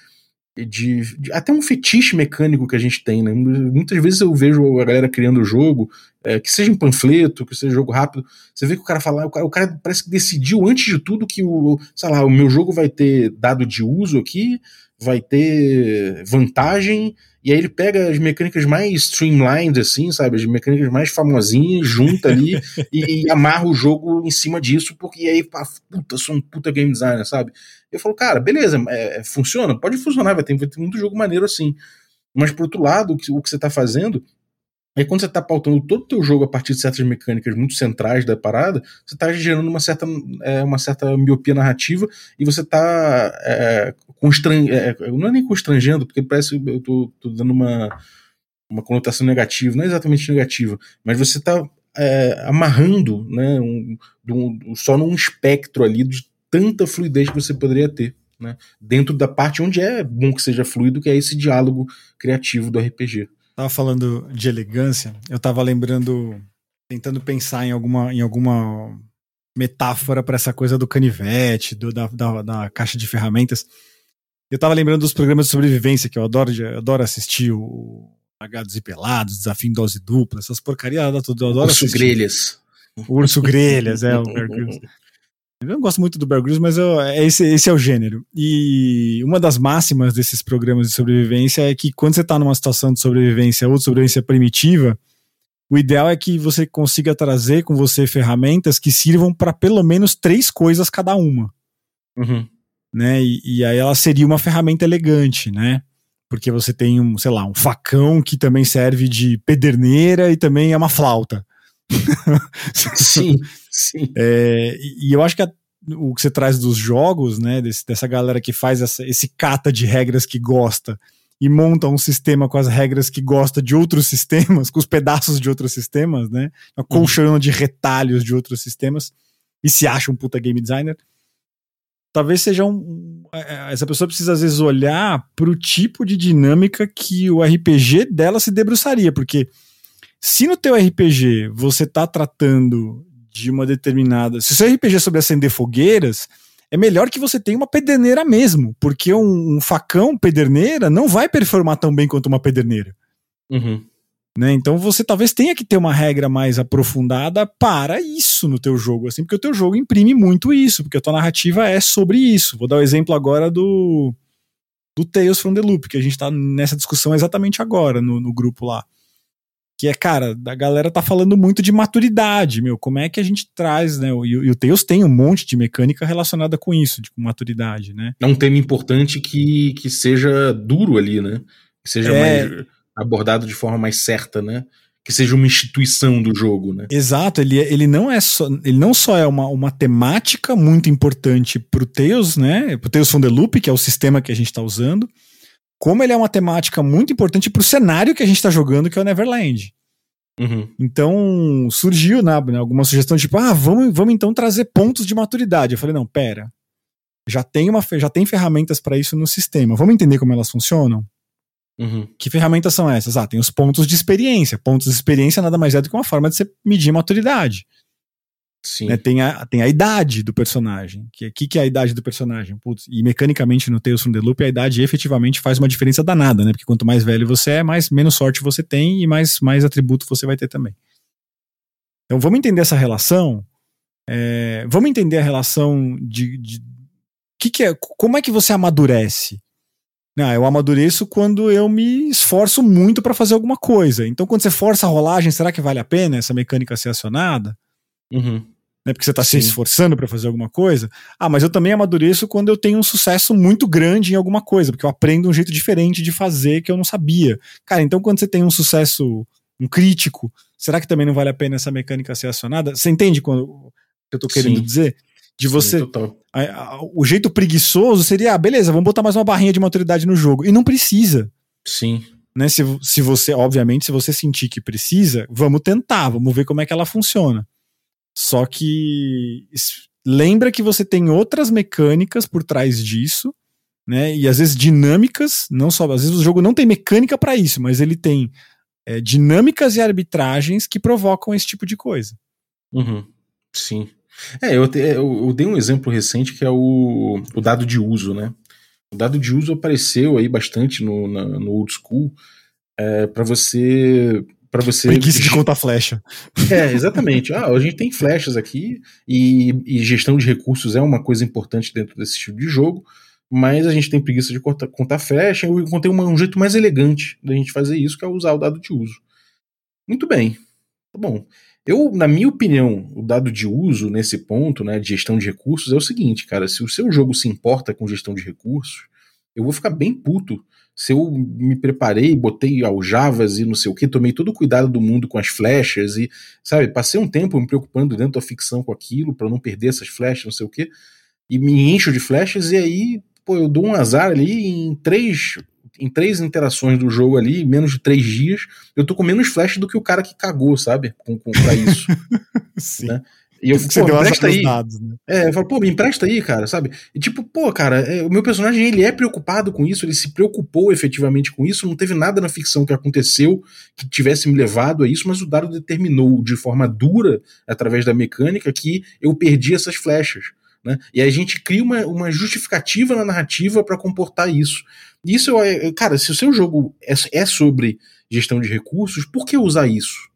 [SPEAKER 2] de, de, até um fetiche mecânico que a gente tem, né? Muitas vezes eu vejo a galera criando o jogo, é, que seja em panfleto, que seja jogo rápido, você vê que o cara fala, o cara, o cara, parece que decidiu antes de tudo que o, sei lá, o meu jogo vai ter dado de uso aqui, vai ter vantagem e aí ele pega as mecânicas mais streamlined, assim, sabe? As mecânicas mais famosinhas, junta ali e, e, amarra o jogo em cima disso, porque aí, pá, puta, sou um puta game designer, sabe? Eu falo, cara, beleza, é, é, funciona? Pode funcionar, vai ter, vai ter muito jogo maneiro assim. Mas por outro lado, o que, o que você tá fazendo Aí quando você está pautando todo o teu jogo a partir de certas mecânicas muito centrais da parada, você está gerando uma certa, é, uma certa miopia narrativa e você está é, constran... É, não é nem constrangendo, porque parece que eu tô, tô, dando uma, uma conotação negativa, não é exatamente negativa, mas você está é, amarrando né, um, um, só num espectro ali de tanta fluidez que você poderia ter. Né, dentro da parte onde é bom que seja fluido, que é esse diálogo criativo do RPG.
[SPEAKER 1] Tava falando de elegância, eu tava lembrando, tentando pensar em alguma, em alguma metáfora para essa coisa do canivete, do, da, da, da, caixa de ferramentas. Eu tava lembrando dos programas de sobrevivência que eu adoro, eu adoro assistir o Agados e Pelados, Desafio em Dose Dupla, essas porcariadas tudo, eu adoro
[SPEAKER 2] Urso assistir. Grelhas.
[SPEAKER 1] O Urso Grelhas, é, o Bear Eu não gosto muito do Bear Grylls, mas eu, é esse, esse é o gênero. E uma das máximas desses programas de sobrevivência é que quando você está numa situação de sobrevivência ou de sobrevivência primitiva, o ideal é que você consiga trazer com você ferramentas que sirvam para pelo menos três coisas cada uma.
[SPEAKER 2] Uhum.
[SPEAKER 1] Né? E, e, aí ela seria uma ferramenta elegante, né? Porque você tem um, sei lá, um facão que também serve de pederneira e também é uma flauta.
[SPEAKER 2] sim, sim.
[SPEAKER 1] É, e eu acho que a, o que você traz dos jogos, né, desse, dessa galera que faz essa, esse cata de regras que gosta e monta um sistema com as regras que gosta de outros sistemas, com os pedaços de outros sistemas, né, uma colchão uhum. de retalhos de outros sistemas e se acha um puta game designer. Talvez seja um. É, é, essa pessoa precisa, às vezes, olhar para o tipo de dinâmica que o RPG dela se debruçaria, porque se no teu RPG você tá tratando de uma determinada. Se o seu RPG é sobre acender fogueiras, é melhor que você tenha uma pederneira mesmo, porque um, um facão pederneira não vai performar tão bem quanto uma pederneira.
[SPEAKER 2] Uhum.
[SPEAKER 1] Né? Então você talvez tenha que ter uma regra mais aprofundada para isso no teu jogo, assim, porque o teu jogo imprime muito isso, porque a tua narrativa é sobre isso. Vou dar o um exemplo agora do do Tales from the Loop, que a gente tá nessa discussão exatamente agora no, no grupo lá que é, cara, a galera tá falando muito de maturidade, meu, como é que a gente traz, né, e, e o Tails tem um monte de mecânica relacionada com isso, de com maturidade, né.
[SPEAKER 2] É um tema importante que, que seja duro ali, né, que seja é... mais abordado de forma mais certa, né, que seja uma instituição do jogo, né?
[SPEAKER 1] Exato, ele, é, ele não é só, ele não só é uma, uma temática muito importante pro Tails, né? Pro Tails from the Loop, que é o sistema que a gente está usando, como ele é uma temática muito importante pro cenário que a gente está jogando, que é o Neverland.
[SPEAKER 2] Uhum.
[SPEAKER 1] Então surgiu né, alguma sugestão tipo, ah, vamos, vamos então trazer pontos de maturidade. Eu falei, não, pera. Já tem, uma, já tem ferramentas para isso no sistema. Vamos entender como elas funcionam?
[SPEAKER 2] Uhum.
[SPEAKER 1] Que ferramentas são essas? Ah, tem os pontos de experiência. Pontos de experiência nada mais é do que uma forma de você medir maturidade.
[SPEAKER 2] Sim.
[SPEAKER 1] Né? Tem, a, tem a idade do personagem. O que, que, que é a idade do personagem? Putz, e mecanicamente no Tales from the Loop, a idade efetivamente faz uma diferença danada, né? Porque quanto mais velho você é, mais menos sorte você tem e mais, mais atributo você vai ter também. Então vamos entender essa relação. É, vamos entender a relação de, de que, que é, como é que você amadurece? Não, eu amadureço quando eu me esforço muito para fazer alguma coisa. Então, quando você força a rolagem, será que vale a pena essa mecânica ser acionada?
[SPEAKER 2] Uhum.
[SPEAKER 1] Né, porque você está se esforçando para fazer alguma coisa. Ah, mas eu também amadureço quando eu tenho um sucesso muito grande em alguma coisa, porque eu aprendo um jeito diferente de fazer que eu não sabia. Cara, então quando você tem um sucesso, um crítico, será que também não vale a pena essa mecânica ser acionada? Você entende quando, o que eu estou querendo Sim. dizer? De você. Sim, a, a, o jeito preguiçoso seria, ah, beleza, vamos botar mais uma barrinha de maturidade no jogo. E não precisa.
[SPEAKER 2] Sim.
[SPEAKER 1] Né, se, se você, obviamente, se você sentir que precisa, vamos tentar, vamos ver como é que ela funciona. Só que lembra que você tem outras mecânicas por trás disso, né? E às vezes dinâmicas, não só, às vezes o jogo não tem mecânica para isso, mas ele tem é, dinâmicas e arbitragens que provocam esse tipo de coisa.
[SPEAKER 2] Uhum. Sim. É, eu, eu, eu, dei um exemplo recente que é o, o dado de uso, né? O dado de uso apareceu aí bastante no, na, no old school é, para você para você
[SPEAKER 1] preguiça de contar flecha.
[SPEAKER 2] É, exatamente. Ah, a gente tem flechas aqui e, e, gestão de recursos é uma coisa importante dentro desse tipo de jogo, mas a gente tem preguiça de contar, contar flecha. Eu encontrei uma, um jeito mais elegante da gente fazer isso, que é usar o dado de uso. Muito bem. Tá bom. Eu, na minha opinião, o dado de uso nesse ponto, né, de gestão de recursos, é o seguinte, cara, se o seu jogo se importa com gestão de recursos, eu vou ficar bem puto se eu me preparei, botei aljavas e não sei o que, tomei todo o cuidado do mundo com as flechas e, sabe, passei um tempo me preocupando dentro da ficção com aquilo para não perder essas flechas, não sei o que, e me encho de flechas e aí, pô, eu dou um azar ali em três em três interações do jogo ali, menos de três dias, eu tô com menos flash do que o cara que cagou, sabe? Com, com, pra isso.
[SPEAKER 1] Sim.
[SPEAKER 2] Né? E eu fico, pô, empresta aí. Dados, né? É, eu falo, pô, me empresta aí, cara, sabe? E tipo, pô, cara, é, o meu personagem, ele é preocupado com isso, ele se preocupou efetivamente com isso, não teve nada na ficção que aconteceu que tivesse me levado a isso, mas o dado determinou de forma dura, através da mecânica, que eu perdi essas flechas. Né? E a gente cria uma, uma justificativa na narrativa para comportar isso. Isso, é, cara, se o seu jogo é, é sobre gestão de recursos, por que usar isso?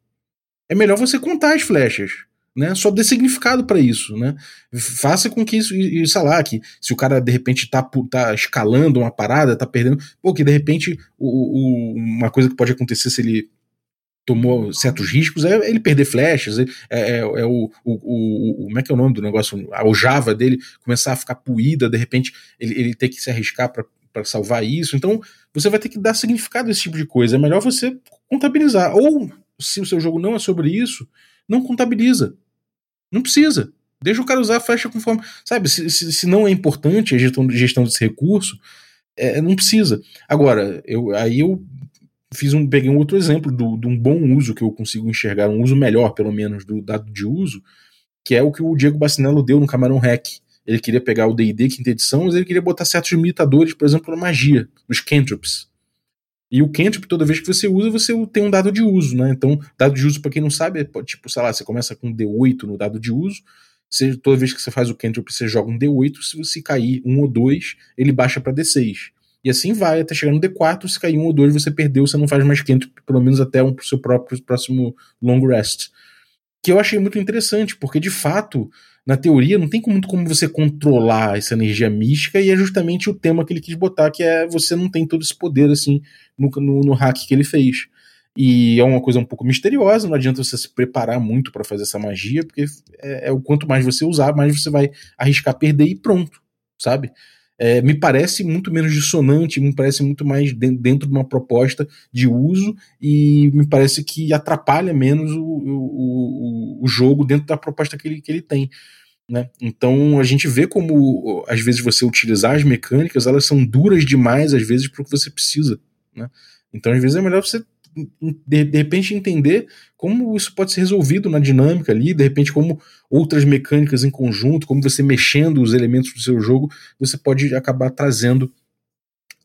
[SPEAKER 2] É melhor você contar as flechas. Né, só dê significado para isso, né? Faça com que isso, sei lá, que se o cara de repente tá, tá escalando uma parada, tá perdendo, pô, que de repente o, o, uma coisa que pode acontecer se ele tomou certos riscos é ele perder flechas, é, é, é o, o, o, como é que é o nome do negócio, a Java dele começar a ficar puída, de repente ele, ele ter que se arriscar para salvar isso. Então, você vai ter que dar significado a esse tipo de coisa. É melhor você contabilizar. Ou, se o seu jogo não é sobre isso, não contabiliza. Não precisa. Deixa o cara usar a flecha conforme. Sabe, se, se, se não é importante a gestão, gestão desse recurso, é, não precisa. Agora, eu, aí eu fiz um, peguei um outro exemplo de um bom uso que eu consigo enxergar, um uso melhor, pelo menos, do dado de uso, que é o que o Diego Bacinello deu no Camarão Hack ele queria pegar o D&D quinta edição, mas ele queria botar certos limitadores, por exemplo, na magia, nos cantrips. E o cantrip, toda vez que você usa, você tem um dado de uso, né? Então, dado de uso, para quem não sabe, é tipo, sei lá, você começa com D8 no dado de uso, você, toda vez que você faz o cantrip, você joga um D8, se você cair um ou dois, ele baixa para D6. E assim vai até chegar no D4, se cair um ou dois, você perdeu, você não faz mais cantrip, pelo menos até o um, seu próprio próximo long rest. Que eu achei muito interessante, porque de fato na teoria não tem muito como você controlar essa energia mística e é justamente o tema que ele quis botar, que é você não tem todo esse poder assim no, no, no hack que ele fez. E é uma coisa um pouco misteriosa, não adianta você se preparar muito para fazer essa magia, porque é, é, o quanto mais você usar, mais você vai arriscar perder e pronto, sabe? É, me parece muito menos dissonante, me parece muito mais dentro de uma proposta de uso e me parece que atrapalha menos o, o, o jogo dentro da proposta que ele, que ele tem. Né? Então a gente vê como às vezes você utilizar as mecânicas, elas são duras demais às vezes para o que você precisa. Né? Então às vezes é melhor você de, de, repente entender como isso pode ser resolvido na dinâmica ali, de repente como outras mecânicas em conjunto, como você mexendo os elementos do seu jogo, você pode acabar trazendo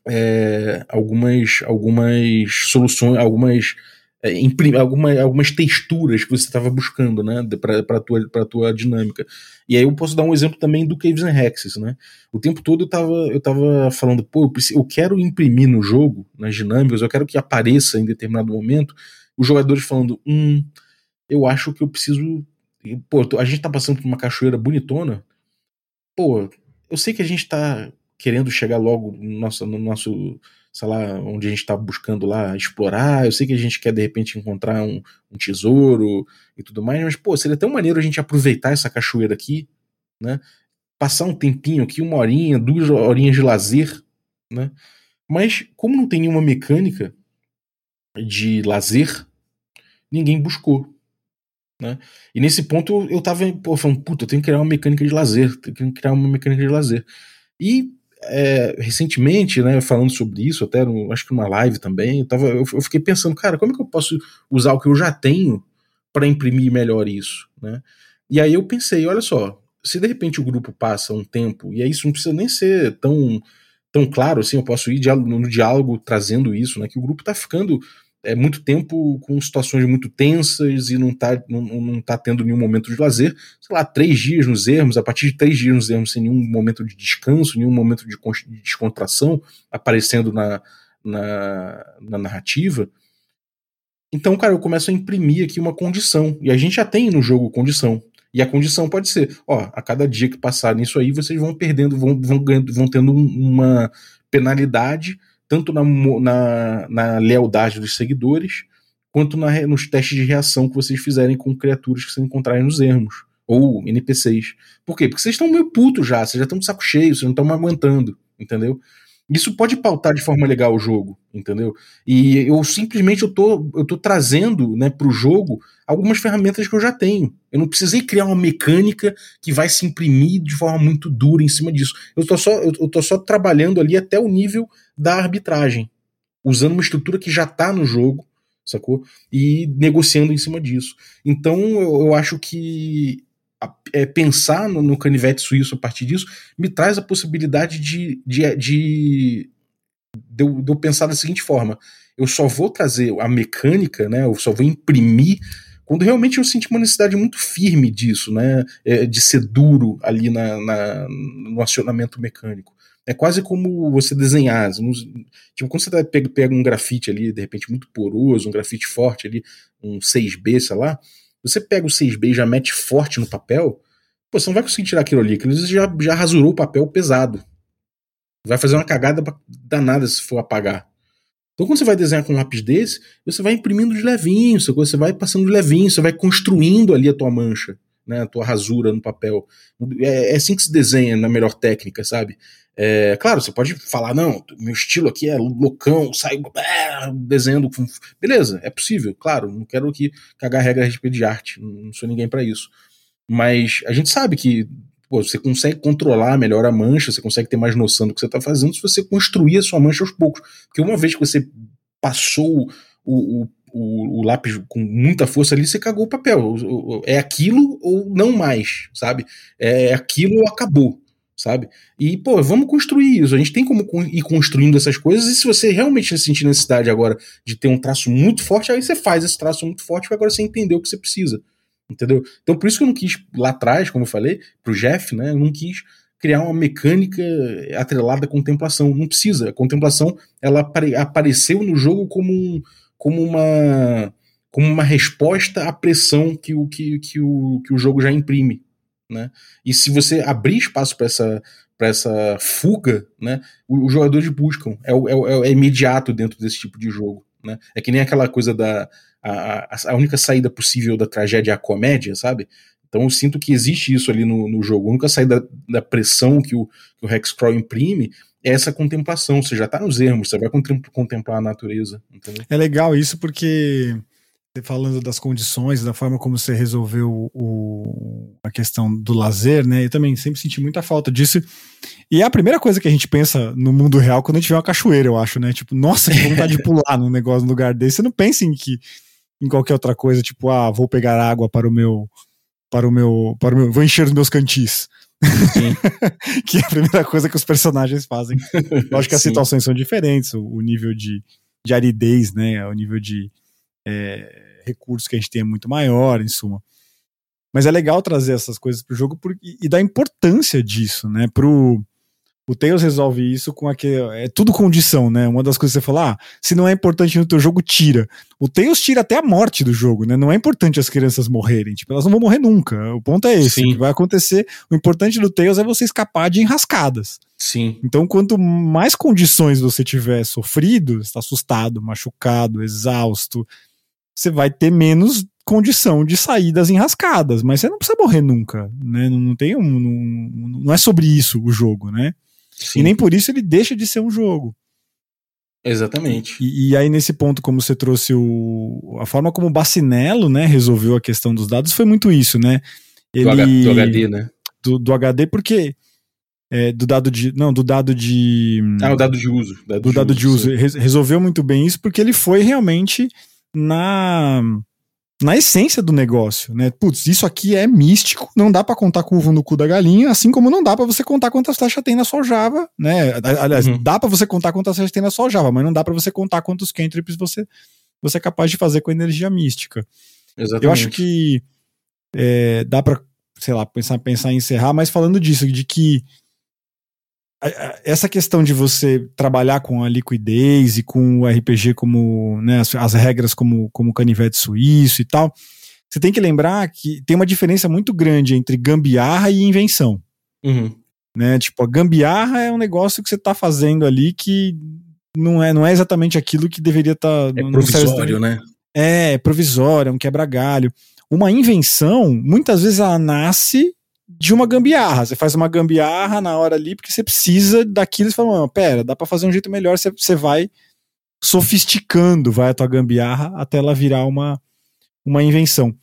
[SPEAKER 2] é, algumas algumas soluções, algumas é, alguma, algumas texturas que você estava buscando, né, para tua, pra tua dinâmica. E aí eu posso dar um exemplo também do Caves and Hexes, né? O tempo todo eu estava eu tava falando, pô, eu, preciso, eu quero imprimir no jogo, nas dinâmicas, eu quero que apareça em determinado momento, os jogadores falando, hum, eu acho que eu preciso. Pô, a gente tá passando por uma cachoeira bonitona. Pô, eu sei que a gente tá querendo chegar logo no nosso, no nosso sei lá, onde a gente está buscando lá explorar. Eu sei que a gente quer de repente encontrar um, um, tesouro e tudo mais, mas pô, seria tão maneiro a gente aproveitar essa cachoeira aqui, né? Passar um tempinho aqui, uma horinha, duas horinhas de lazer, né? Mas como não tem nenhuma mecânica de lazer, ninguém buscou. Né? E nesse ponto eu tava pô, falando, puta, eu tenho que criar uma mecânica de lazer, tenho que criar uma mecânica de lazer. E é, recentemente, né, falando sobre isso, até no, acho que numa live também, eu, tava, eu, eu, fiquei pensando, cara, como é que eu posso usar o que eu já tenho para imprimir melhor isso, né? E aí eu pensei, olha só, se de repente o grupo passa um tempo, e aí isso não precisa nem ser tão, tão claro assim, eu posso ir no diálogo trazendo isso, né, que o grupo está ficando é muito tempo com situações muito tensas e não tá, não, não tá tendo nenhum momento de lazer. Sei lá, três dias nos ermos, a partir de três dias nos ermos, sem nenhum momento de descanso, nenhum momento de, de descontração aparecendo na, na, na, narrativa. Então, cara, eu começo a imprimir aqui uma condição. E a gente já tem no jogo condição. E a condição pode ser, ó, a cada dia que passar nisso aí, vocês vão perdendo, vão, vão, ganhando, vão tendo uma penalidade tanto na, na, na lealdade dos seguidores, quanto na, nos testes de reação que vocês fizerem com criaturas que vocês encontrarem nos ermos. Ou NPCs. Por quê? Porque vocês estão meio putos já, vocês já estão de saco cheio, vocês não estão aguentando, entendeu? Isso pode pautar de forma legal o jogo, entendeu? E eu simplesmente eu tô, eu tô trazendo né, para o jogo algumas ferramentas que eu já tenho. Eu não precisei criar uma mecânica que vai se imprimir de forma muito dura em cima disso. Eu tô só, eu, tô só trabalhando ali até o nível da arbitragem, usando uma estrutura que já está no jogo, sacou? E negociando em cima disso. Então eu, eu acho que é, pensar no, no, canivete suíço a partir disso me traz a possibilidade de, de, de, de, eu, de eu pensar da seguinte forma: eu só vou trazer a mecânica, né? Eu só vou imprimir quando realmente eu senti uma necessidade muito firme disso, né? É, de ser duro ali na, na, no acionamento mecânico. É quase como você desenhar. Tipo, quando você pega, pega um grafite ali, de repente muito poroso, um grafite forte ali, um 6B, sei lá, você pega o 6B e já mete forte no papel, pô, você não vai conseguir tirar aquilo ali, aquilo já, já rasurou o papel pesado. Vai fazer uma cagada danada se for apagar. Então, quando você vai desenhar com um lápis desse, você vai imprimindo de levinho, você vai passando de levinho, você vai construindo ali a tua mancha, né, a tua rasura no papel. É, é assim que se desenha na melhor técnica, sabe? É, claro, você pode falar, não, meu estilo aqui é loucão, saio é, desenhando. Beleza, é possível, claro, não quero aqui cagar regra a respeito de arte, não sou ninguém para isso. Mas a gente sabe que pô, você consegue controlar melhor a mancha, você consegue ter mais noção do que você está fazendo se você construir a sua mancha aos poucos. Porque uma vez que você passou o, o o, o, lápis com muita força ali, você cagou o papel. É aquilo ou não mais, sabe? É aquilo ou acabou sabe? E, pô, vamos construir isso. A gente tem como ir construindo essas coisas, e se você realmente sentir necessidade agora de ter um traço muito forte, aí você faz esse traço muito forte, porque agora você entendeu o que você precisa. Entendeu? Então, por isso que eu não quis, lá atrás, como eu falei, pro Jeff, né? Eu não quis criar uma mecânica atrelada à contemplação. Não precisa. A contemplação, ela apare apareceu no jogo como, um, como uma como uma resposta à pressão que o, que, que, o, que o jogo já imprime né? E se você abrir espaço para essa, essa fuga, né, os jogadores buscam. É, é, é, imediato dentro desse tipo de jogo. Né? É que nem aquela coisa da. A, a única saída possível da tragédia é a comédia, sabe? Então eu sinto que existe isso ali no, no jogo. Eu nunca saí da, pressão que o, que o Hexcrawl imprime, é essa contemplação. Você já tá nos ermos, você vai contemplar a natureza. Entendeu?
[SPEAKER 1] É legal isso porque falando das condições, da forma como você resolveu o, a questão do lazer, né? Eu também sempre senti muita falta disso. E é a primeira coisa que a gente pensa no mundo real quando a gente vê uma cachoeira, eu acho, né? Tipo, nossa, que vontade de pular num negócio, num lugar desse. Você não pensa em que em qualquer outra coisa, tipo, ah, vou pegar água para o meu para o meu para o meu, vou encher os meus cantis. que é a primeira coisa que os personagens fazem. Acho que as Sim. situações são diferentes, o, o nível de, de aridez, né? O nível de é, recursos que a gente tem é muito maior, em suma. Mas é legal trazer essas coisas pro jogo por, e, e dar importância disso, né? Pro, o Tails resolve isso com aquele. É tudo condição, né? Uma das coisas que você fala, ah, se não é importante no teu jogo, tira. O Tails tira até a morte do jogo, né? Não é importante as crianças morrerem. Tipo, elas não vão morrer nunca. O ponto é esse. O que vai acontecer. O importante do Tails é você escapar de enrascadas.
[SPEAKER 2] Sim.
[SPEAKER 1] Então, quanto mais condições você tiver sofrido, está assustado, machucado, exausto, você vai ter menos condição de sair das enrascadas, mas você não precisa morrer nunca, né? Não, não tem um, não, não é sobre isso o jogo, né? Sim. E nem por isso ele deixa de ser um jogo.
[SPEAKER 2] Exatamente.
[SPEAKER 1] E, e, aí, nesse ponto, como você trouxe o. A forma como o Bacinello, né, resolveu a questão dos dados foi muito isso, né?
[SPEAKER 2] Ele, do HD, né?
[SPEAKER 1] Do, do HD, porque. É, do dado de. Não, do dado de.
[SPEAKER 2] Ah, o dado de uso.
[SPEAKER 1] Dado do de dado uso, de uso. Resolveu muito bem isso, porque ele foi realmente na na essência do negócio, né? Putz, isso aqui é místico, não dá para contar com o ovo no cu da galinha, assim como não dá para você contar quantas flechas tem na sua Java, né? Aliás, uhum. dá para você contar quantas flechas tem na sua Java, mas não dá para você contar quantos cantrips você, você é capaz de fazer com energia mística.
[SPEAKER 2] Exatamente.
[SPEAKER 1] Eu acho que é, dá para, sei lá, pensar, pensar em encerrar, mas falando disso, de que essa questão de você trabalhar com a liquidez e com o RPG como né, as, as, regras como, como canivete suíço e tal, você tem que lembrar que tem uma diferença muito grande entre gambiarra e invenção.
[SPEAKER 2] Uhum.
[SPEAKER 1] Né? Tipo, a gambiarra é um negócio que você está fazendo ali que não é, não é exatamente aquilo que deveria estar. Tá,
[SPEAKER 2] é provisório, né?
[SPEAKER 1] É, é provisório, é um quebra-galho. Uma invenção, muitas vezes ela nasce de uma gambiarra. Você faz uma gambiarra na hora ali porque você precisa daquilo e você fala, pera, dá para fazer um jeito melhor, você, você vai sofisticando, vai a tua gambiarra até ela virar uma, uma invenção.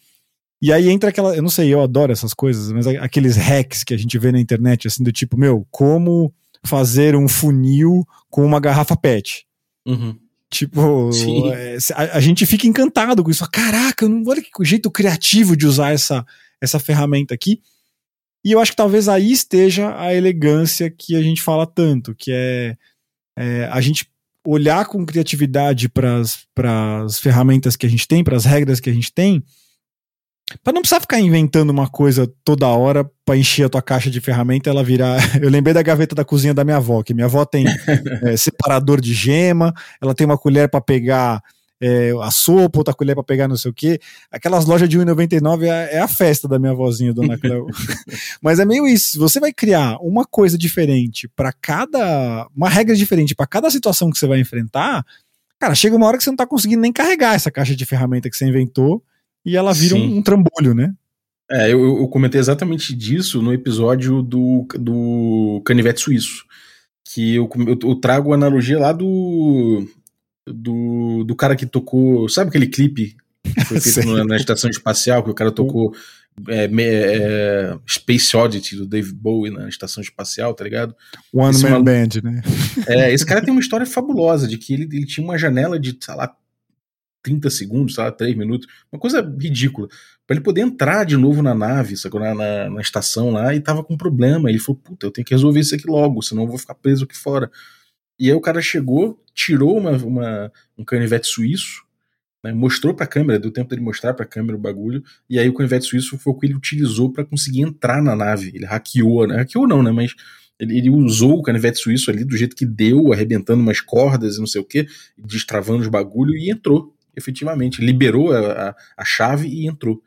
[SPEAKER 1] E aí entra aquela, eu não sei, eu adoro essas coisas, mas aqueles hacks que a gente vê na internet, assim, do tipo, meu, como fazer um funil com uma garrafa PET.
[SPEAKER 2] Uhum.
[SPEAKER 1] Tipo, é, a, a, gente fica encantado com isso. Caraca, não, olha que jeito criativo de usar essa, essa ferramenta aqui. E eu acho que talvez aí esteja a elegância que a gente fala tanto, que é, é a gente olhar com criatividade para as ferramentas que a gente tem, para as regras que a gente tem, para não precisar ficar inventando uma coisa toda hora para encher a tua caixa de ferramenta ela virar. Eu lembrei da gaveta da cozinha da minha avó, que minha avó tem é, separador de gema, ela tem uma colher para pegar é, a sopa, outra colher para pegar não sei o quê. Aquelas lojas de 1,99 é, é a festa da minha vozinha, dona Cleo. Mas é meio isso. Você vai criar uma coisa diferente para cada. uma regra diferente para cada situação que você vai enfrentar, cara, chega uma hora que você não tá conseguindo nem carregar essa caixa de ferramenta que você inventou e ela vira um, um, trambolho, né?
[SPEAKER 2] É, eu, eu, comentei exatamente disso no episódio do, do Canivete Suíço. Que eu, eu, eu trago a analogia lá do do, do cara que tocou. Sabe aquele clipe que foi feito na, na, estação espacial, que o cara tocou é, é, Space Oddity do Dave Bowie na estação espacial, tá ligado?
[SPEAKER 1] One esse Man Band, né?
[SPEAKER 2] É, esse cara tem uma história fabulosa de que ele, ele tinha uma janela de, sei lá, 30 segundos, sei lá, 3 minutos, uma coisa ridícula, para ele poder entrar de novo na nave, sacou? Na, na, na, estação lá, e tava com problema. Ele falou, puta, eu tenho que resolver isso aqui logo, senão eu vou ficar preso aqui fora. E aí o cara chegou, tirou uma, uma um canivete suíço, né, mostrou para a câmera, deu tempo dele mostrar para a câmera o bagulho, e aí o canivete suíço foi o que ele utilizou para conseguir entrar na nave. Ele hackeou, né? hackeou não, né? Mas ele, ele, usou o canivete suíço ali do jeito que deu, arrebentando umas cordas e não sei o que, destravando os bagulho e entrou, efetivamente. Liberou a, a, a chave e entrou.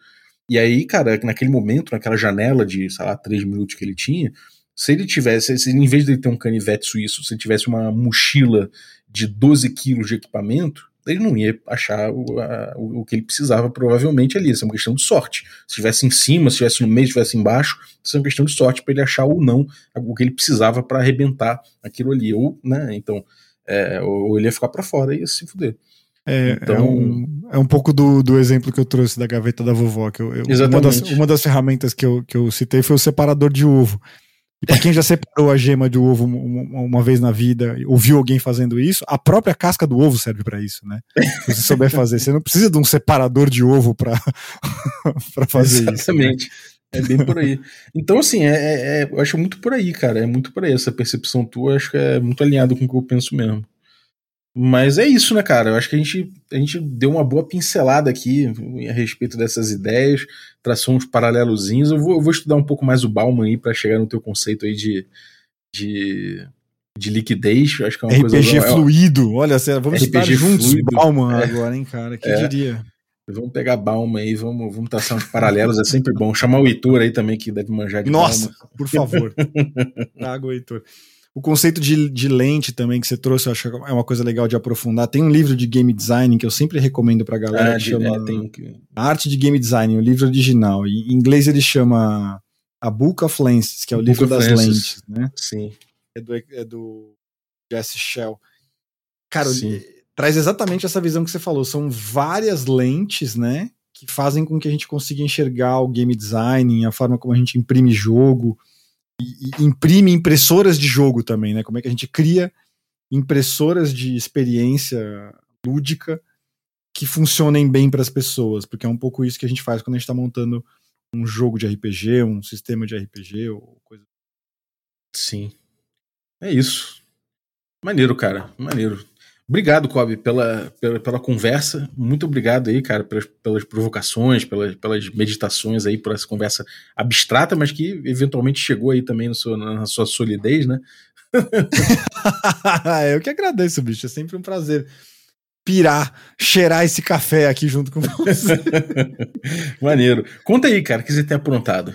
[SPEAKER 2] E aí, cara, naquele momento, naquela janela de, sei lá, três minutos que ele tinha, se ele tivesse, se em vez de ele ter um canivete suíço, se ele tivesse uma mochila de 12 quilos de equipamento, ele não ia achar o, a, o, que ele precisava provavelmente ali. Isso é uma questão de sorte. Se estivesse em cima, se estivesse no meio, se estivesse embaixo, isso é uma questão de sorte para ele achar ou não o que ele precisava para arrebentar aquilo ali. Ou, né, então, é, ou ele ia ficar para fora e ia se fuder.
[SPEAKER 1] É, então, é, um, é um pouco do, do exemplo que eu trouxe da gaveta da vovó. Que eu, eu uma, das, uma das ferramentas que eu, que eu citei foi o separador de ovo. E pra quem já separou a gema do ovo uma, vez na vida, ouviu alguém fazendo isso, a própria casca do ovo serve para isso, né? Se você souber fazer. Você não precisa de um separador de ovo para fazer
[SPEAKER 2] Exatamente. isso. Exatamente. Né? É bem por aí. Então, assim, é, é, é, eu acho muito por aí, cara. É muito por aí. Essa percepção tua, acho que é muito alinhado com o que eu penso mesmo. Mas é isso, né, cara? Eu acho que a gente, a gente deu uma boa pincelada aqui a respeito dessas ideias, traçou uns paralelozinhos. Eu vou, eu vou estudar um pouco mais o Bauman aí para chegar no teu conceito aí de, de, de liquidez. Eu acho que é uma
[SPEAKER 1] RPG
[SPEAKER 2] coisa.
[SPEAKER 1] RPG fluido, olha, vamos RPG estar juntos fluido. Bauman é. agora, hein, cara? Que é. diria?
[SPEAKER 2] Vamos pegar Bauman aí, vamos, vamos traçar uns paralelos, é sempre bom. Chamar o Heitor aí também, que deve manjar de
[SPEAKER 1] Nossa, Bauman. por favor. Traga o Heitor. O conceito de, de lente também que você trouxe, eu acho que é uma coisa legal de aprofundar. Tem um livro de game design que eu sempre recomendo pra galera. Ah, que chama é, tem... Arte de Game Design, o livro original. E, em inglês ele chama A Book of Lenses, que é o livro das Lenses. lentes, né?
[SPEAKER 2] Sim.
[SPEAKER 1] É do, é do Jesse Shell. Cara, traz exatamente essa visão que você falou. São várias lentes, né? Que fazem com que a gente consiga enxergar o game design, a forma como a gente imprime jogo imprime impressoras de jogo também, né? Como é que a gente cria impressoras de experiência lúdica que funcionem bem para as pessoas, porque é um pouco isso que a gente faz quando a gente está montando um jogo de RPG, um sistema de RPG ou coisa.
[SPEAKER 2] Sim. É isso. Maneiro, cara. Maneiro. Obrigado, Kobe, pela, pela, pela, conversa. Muito obrigado aí, cara, pelas, pelas provocações, pelas, pelas meditações aí, por essa conversa abstrata, mas que eventualmente chegou aí também seu, na sua solidez, né?
[SPEAKER 1] Eu que agradeço, bicho. É sempre um prazer pirar, cheirar esse café aqui junto com você.
[SPEAKER 2] Maneiro. Conta aí, cara, o que você tem aprontado.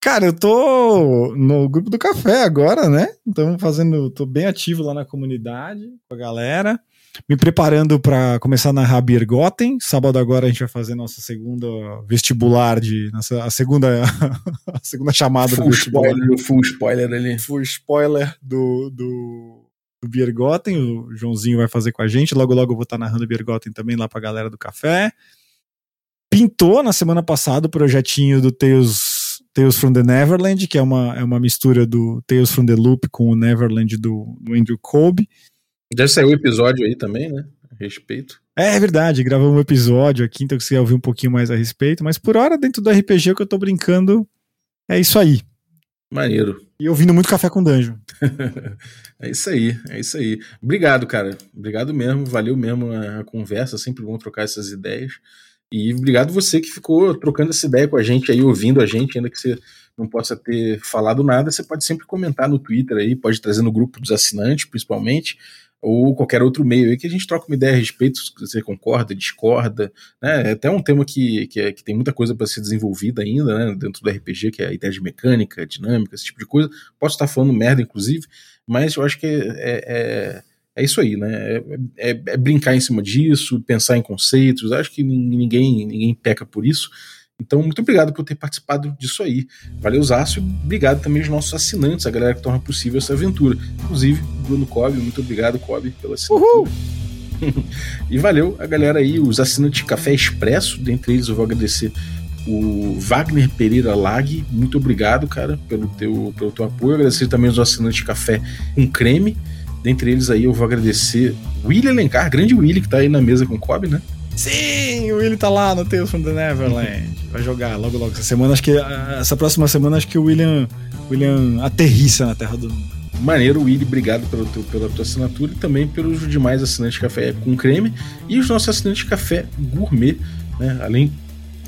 [SPEAKER 1] Cara, eu tô no grupo do café agora, né? Então fazendo, tô bem ativo lá na comunidade com a galera, me preparando para começar na narrar Gotten. Sábado agora a gente vai fazer nossa segunda vestibular de nossa a segunda a segunda chamada
[SPEAKER 2] full
[SPEAKER 1] do vestibular.
[SPEAKER 2] Spoiler, full spoiler ali.
[SPEAKER 1] Full spoiler do do do o Joãozinho vai fazer com a gente. Logo logo eu vou estar narrando Biergotten também lá pra galera do café. Pintou na semana passada o projetinho do Teus Tales from the Neverland, que é uma, é uma mistura do Tales from the Loop com o Neverland do, do Andrew Colby.
[SPEAKER 2] Deve sair o um episódio aí também, né? A respeito.
[SPEAKER 1] É, é verdade, gravamos um episódio aqui, então se quiser ouvir um pouquinho mais a respeito, mas por hora, dentro do RPG que eu tô brincando, é isso aí.
[SPEAKER 2] Maneiro.
[SPEAKER 1] E ouvindo muito Café com Danjo.
[SPEAKER 2] é isso aí, é isso aí. Obrigado, cara. Obrigado mesmo, valeu mesmo a, a conversa, sempre bom trocar essas ideias. E obrigado você que ficou trocando essa ideia com a gente aí, ouvindo a gente, ainda que você não possa ter falado nada, você pode sempre comentar no Twitter aí, pode trazer no grupo dos assinantes, principalmente, ou qualquer outro meio aí que a gente troca uma ideia a respeito, se você concorda, discorda, né? É até um tema que, que, é, que tem muita coisa para ser desenvolvida ainda, né? Dentro do RPG, que é a ideia de mecânica, dinâmica, esse tipo de coisa. Posso estar falando merda, inclusive, mas eu acho que é, é é isso aí, né? É, é, é, brincar em cima disso, pensar em conceitos. Acho que ninguém, ninguém peca por isso. Então, muito obrigado por ter participado disso aí. Valeu, Zácio. Obrigado também aos nossos assinantes, a galera que torna possível essa aventura. Inclusive, Bruno Cobb. Muito obrigado, Cobb, pela assinatura. e valeu a galera aí, os assinantes de Café Expresso. Dentre eles, eu vou agradecer o Wagner Pereira Lag. Muito obrigado, cara, pelo teu, pelo teu apoio. Agradecer também os assinantes de Café com Creme. Dentre eles aí eu vou agradecer Willy Alencar, grande Willy que tá aí na mesa com o Kobe, né?
[SPEAKER 1] Sim, o Willy tá lá no Tales from the Neverland. Vai jogar logo logo essa semana. Acho que essa próxima semana acho que o William, William aterrissa na Terra do
[SPEAKER 2] Maneiro, Willy, obrigado pelo teu, pela tua assinatura e também pelos demais assinantes de café com creme e os nossos assinantes de café gourmet, né? Além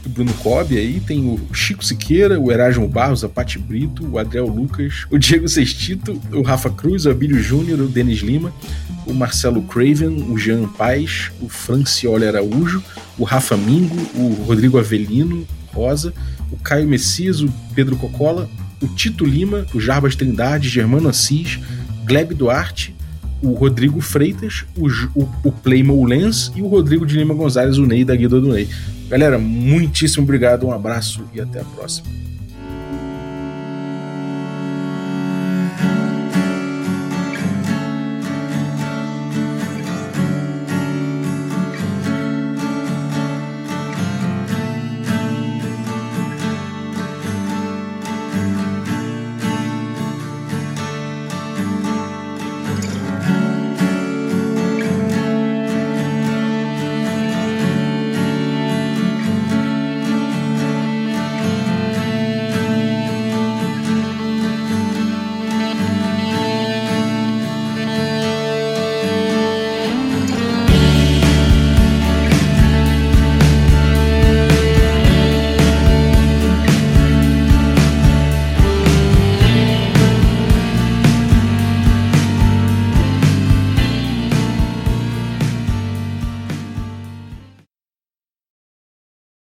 [SPEAKER 2] Bruno Cobb aí, tem o Chico Siqueira, o Erasmo Barros, a Pati Brito, o Adriel Lucas, o Diego Sestito, o Rafa Cruz, o Abílio Júnior, o Denis Lima, o Marcelo Craven, o Jean Paz, o Francioli Araújo, o Rafa Mingo, o Rodrigo Avelino Rosa, o Caio Messias, o Pedro Cocola, o Tito Lima, o Jarbas Trindade, Germano Assis, Gleb Duarte, o Rodrigo Freitas, o, o, o Playmo Lens e o Rodrigo de Lima Gonzalez, o Ney da Guida do Ney. Galera, muitíssimo obrigado, um abraço e até a próxima.